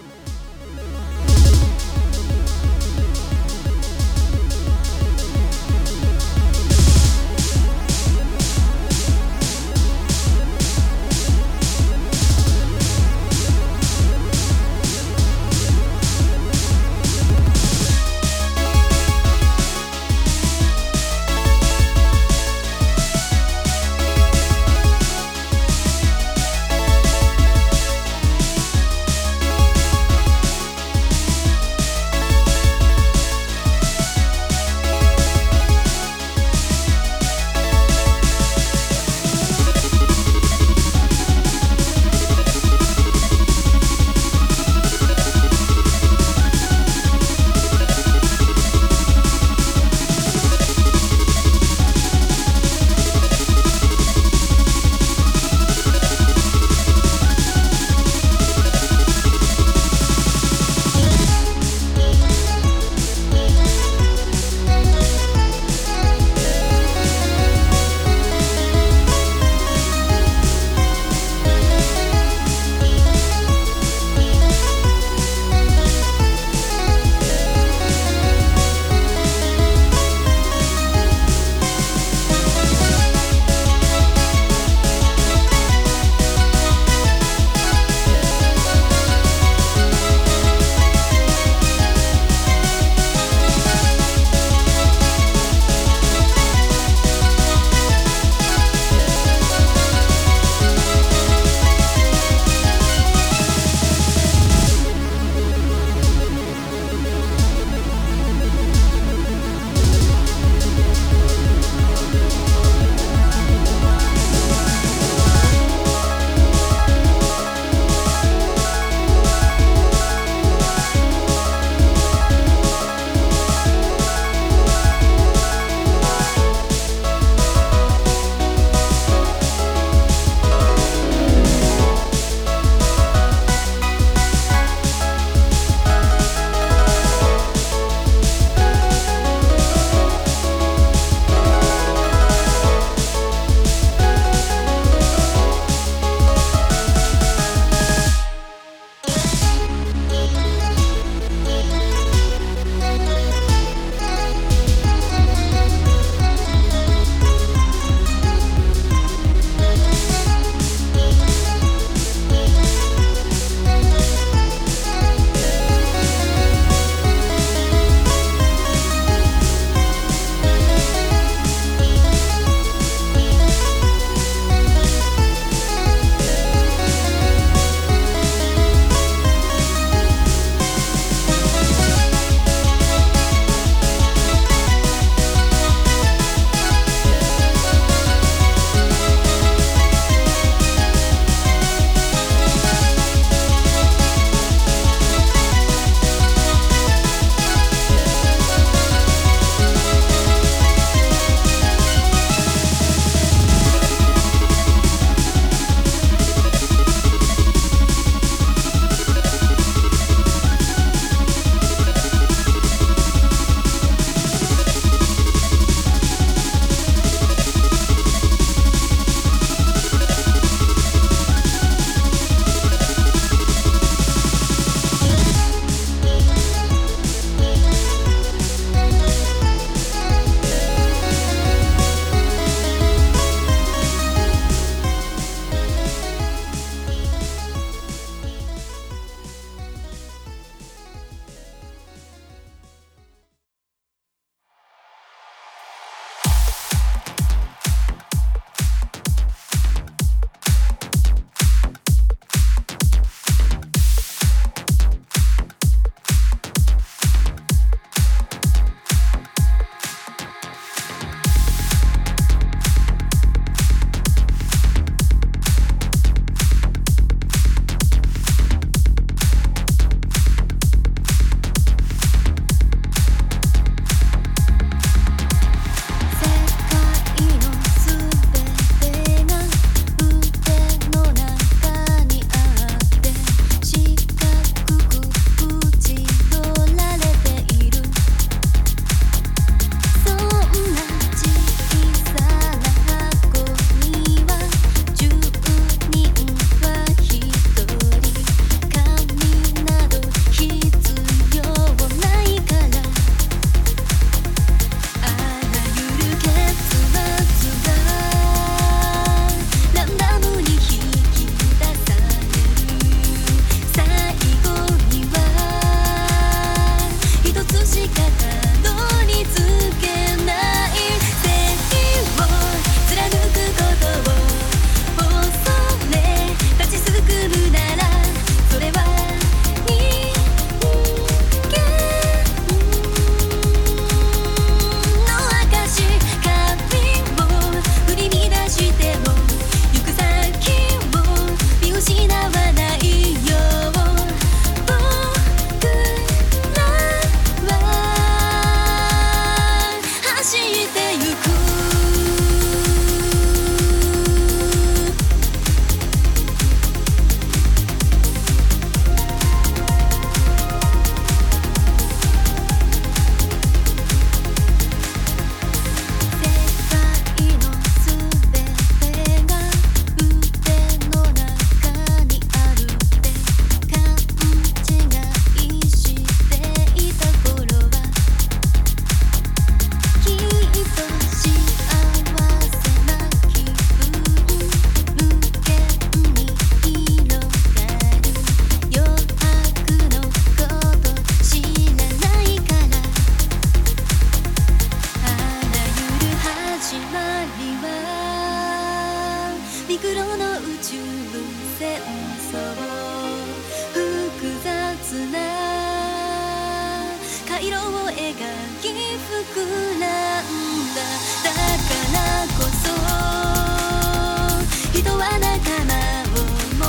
人は仲間を求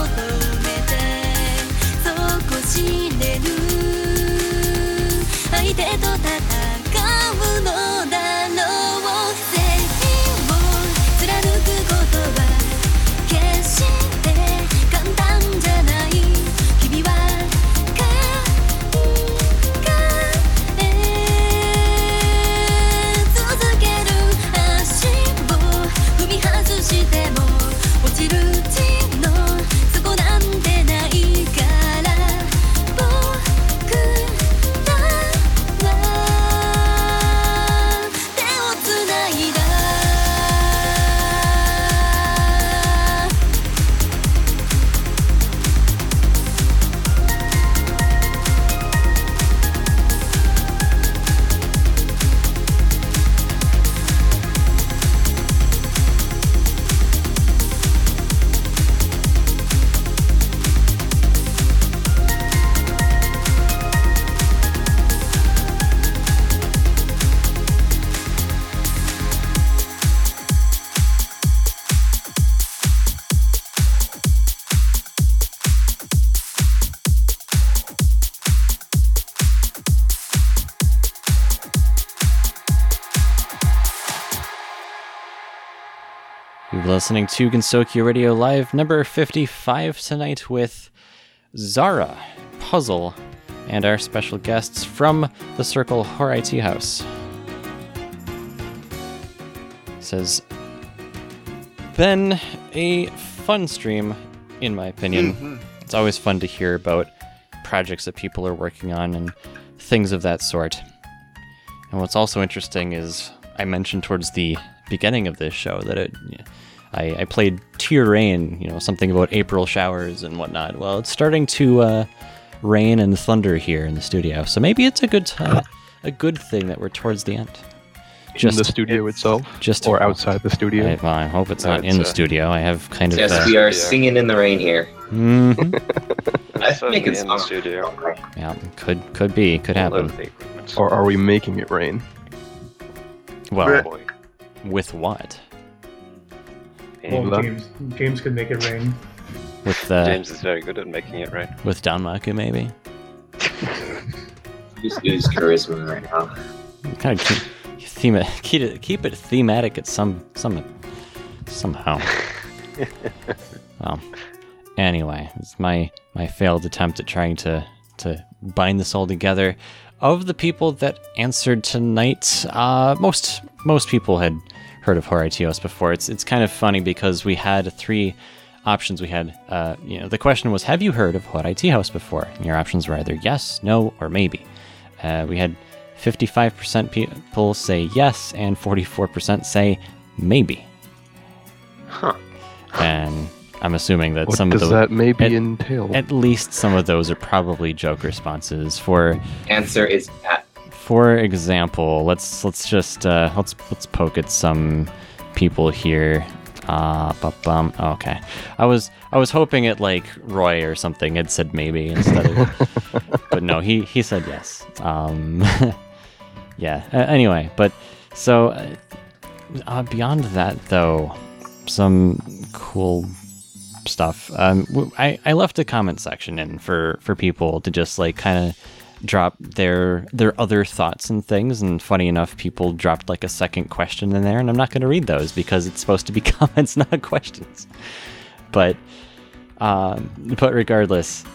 めて底知 listening to Gensokyo Radio Live number 55 tonight with Zara, Puzzle, and our special guests from the Circle Horai Tea House. Says, been a fun stream, in my opinion. Mm-hmm. It's always fun to hear about projects that people are working on and things of that sort. And what's also interesting is I mentioned towards the beginning of this show that it, I, I played Tear Rain, you know, something about April showers and whatnot. Well, it's starting to uh, rain and thunder here in the studio, so maybe it's a good time, a good thing that we're towards the end. Just in the studio itself, just or outside the studio. I, well, I hope it's No, not it's, in the uh, studio. I have kind of. Yes, uh, we are singing in the rain here. mhm. <laughs> I think it's in the studio. Yeah, could could be, could happen. Or are we making it rain? Well, with what? Well, James, James could make it rain. With uh, James is very good at making it rain. with Danmaku, maybe. <laughs> Just use charisma right now. kind of keep, theme it, keep it keep it thematic at some some somehow. well, <laughs> anyway, it's my my failed attempt at trying to to bind this all together. Of the people that answered tonight, uh, most most people had heard of Horatios before. It's it's kind of funny because we had three options. We had, uh, you know, the question was, "Have you heard of Horatios before?" And your options were either yes, no, or maybe. Uh, we had 55% people say yes, and 44% say maybe. Huh. And I'm assuming that What some does of those that maybe at, entail? At least some of those are probably joke responses. For Answer is at. For example, let's let's just uh, let's let's poke at some people here. Uh, bum. Okay, I was I was hoping at like Roy or something had said maybe instead of, <laughs> but no, he he said yes. Um, <laughs> yeah. Uh, anyway, but so uh, uh, beyond that though, some cool stuff. Um, I I left a comment section in for for people to just like kind of drop their their other thoughts and things and funny enough people dropped like a second question in there and i'm not going to read those because it's supposed to be <laughs> comments not questions but um but regardless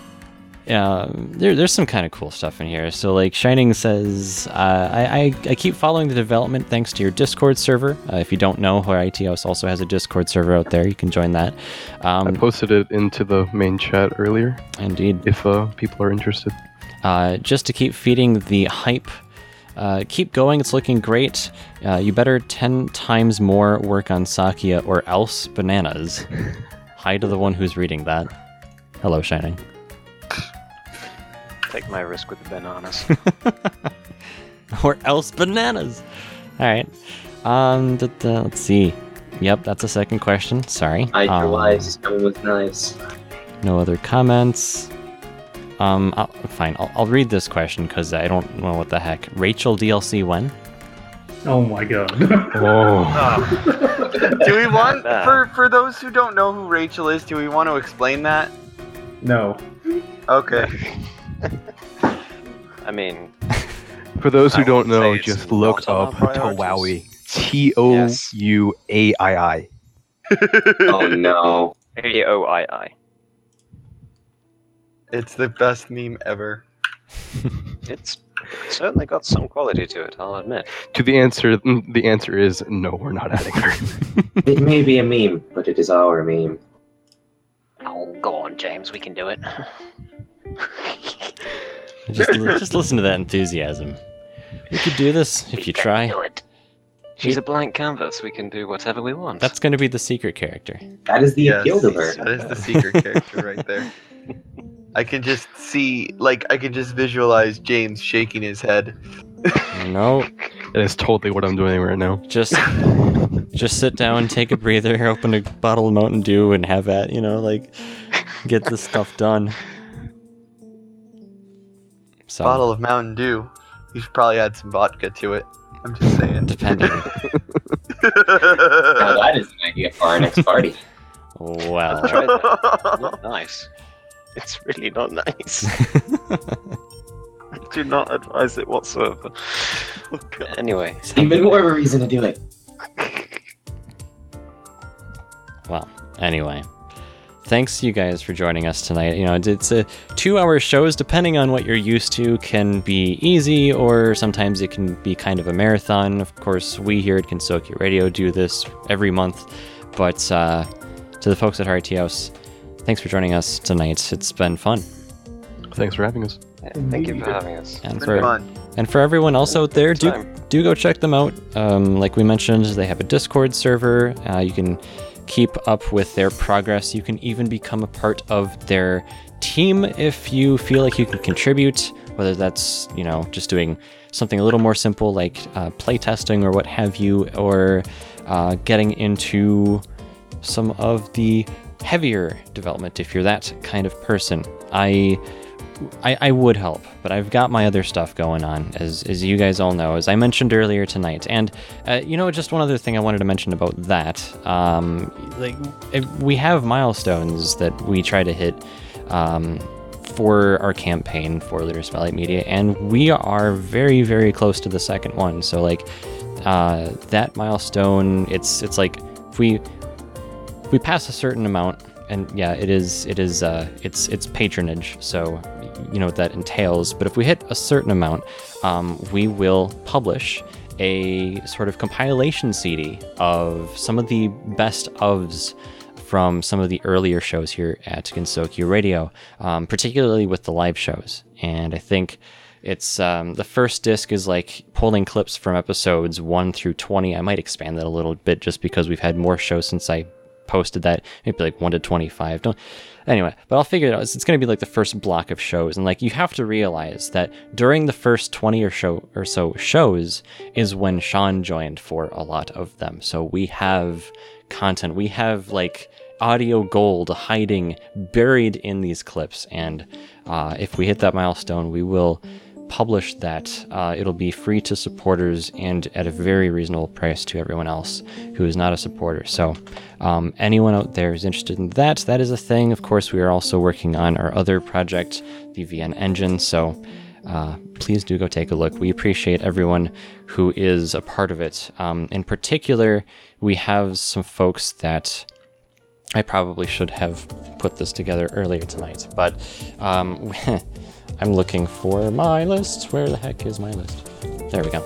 um, there, there's some kind of cool stuff in here. So, like, Shining says, uh, I, I, I keep following the development thanks to your Discord server. Uh, if you don't know, Horitios also has a Discord server out there. You can join that. Um, I posted it into the main chat earlier. Indeed. If uh, people are interested. Uh, just to keep feeding the hype. Uh, keep going, it's looking great. Uh, you better 10 times more work on Sakuya or else bananas. <laughs> Hi to the one who's reading that. Hello, Shining. <laughs> Take my risk with the bananas. <laughs> or else bananas. All right. Um, da- da, let's see. Yep, that's a second question. Sorry. Hide your Um, wives. Coming with knives. No other comments. Um, I'll, fine. I'll, I'll read this question because I don't know what the heck. Rachel DLC when? Oh my god. <laughs> Oh, Do we want <laughs> for for those who don't know who Rachel is? Do we want to explain that? no. Okay. <laughs> I mean, for those who I don't know, just look up our. Towowie. T O U A I I. Oh no. A O I I. It's the best meme ever. <laughs> It's certainly got some quality to it. I'll admit. To the answer, mm, the answer is no. We're not adding her. <laughs> It may be a meme, but it is our meme. Oh, go on, James. We can do it. <laughs> Just, just listen to that enthusiasm. We could do this if you try. She's a blank canvas. We can do whatever we want. That's going to be the secret character. That is the Yes, appeal to her. That is the secret character right there. I can just see, like, I can just visualize James shaking his head. <laughs> No, it is totally what I'm doing right now. just just sit down, take a breather, open a bottle of Mountain Dew, and have at you know like get this stuff done. So Bottle of Mountain Dew. You should probably add some vodka to it. I'm just saying. depending. <laughs> Now that is an idea for our next party. Well, that. Nice. It's really not nice. <laughs> I do not advise it whatsoever. Anyway, Even more of a reason to do it. well. Anyway, thanks you guys for joining us tonight. You know, it's a two-hour shows. Depending on what you're used to, can be easy, or sometimes it can be kind of a marathon. Of course, we here at Gensokyo Radio do this every month, but uh, to the folks at Horai Tea House, thanks for joining us tonight. It's been fun. Thanks for having us. thank you for having us. And It's for been fun. and for everyone else out there, do Time. do go check them out. Um, like we mentioned, they have a Discord server. Uh, you can keep up with their progress. You can even become a part of their team if you feel like you can contribute. Whether that's you know just doing something a little more simple like uh, play testing or what have you, or uh, getting into some of the heavier development if you're that kind of person. I I, I would help, but I've got my other stuff going on, as, as you guys all know, as I mentioned earlier tonight. And, uh, you know, just one other thing I wanted to mention about that. Um, like, we have milestones that we try to hit um, for our campaign for Leader Spotlight Media, and we are very, very close to the second one. So, like, uh, that milestone, it's it's like if we we pass a certain amount and yeah it is it is uh it's it's patronage so you know what that entails but if we hit a certain amount um, we will publish a sort of compilation cd of some of the best ofs from some of the earlier shows here at Gensokyo Radio, um, particularly with the live shows. And I think it's um, the first disc is like pulling clips from episodes 1 through 20. I might expand that a little bit just because we've had more shows since I posted that. Maybe like 1 to 25. Don't. Anyway, but I'll figure it out. It's, it's going to be like the first block of shows, and like you have to realize that during the first 20 or show or so shows is when Sean joined for a lot of them. So we have content. We have like audio gold hiding buried in these clips, and uh, if we hit that milestone, we will publish that. Uh, it'll be free to supporters and at a very reasonable price to everyone else who is not a supporter. So, um, anyone out there who's interested in that, that is a thing. Of course, we are also working on our other project, the VN Engine. So, uh, please do go take a look. We appreciate everyone who is a part of it. Um, in particular, we have some folks that I probably should have put this together earlier tonight, but um, <laughs> I'm looking for my list. Where the heck is my list? There we go.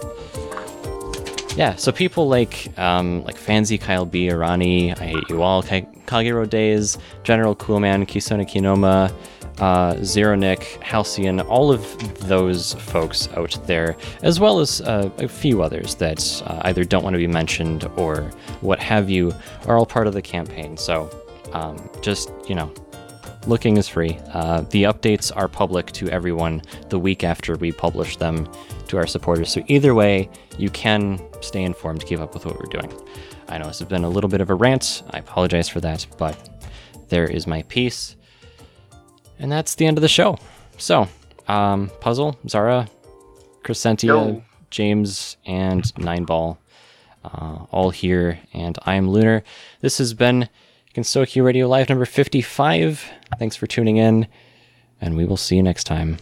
Yeah, so people like um, like Fancy, Kyle B, Irani, I Hate You All, Ka- Kagero Days, General Coolman, Kisona Kinoma, uh, Zero Nick, Halcyon, all of those folks out there, as well as uh, a few others that uh, either don't want to be mentioned or what have you, are all part of the campaign. So um, just, you know, looking is free. Uh, the updates are public to everyone the week after we publish them to our supporters. So either way, you can stay informed, keep up with what we're doing. I know this has been a little bit of a rant. I apologize for that, but there is my piece. And that's the end of the show. So, um, Puzzle, Zara, Crescentia. James, and Nineball, uh, all here, and I am Lunar. This has been Gensokyo Radio Live number 55. Thanks for tuning in, and we will see you next time.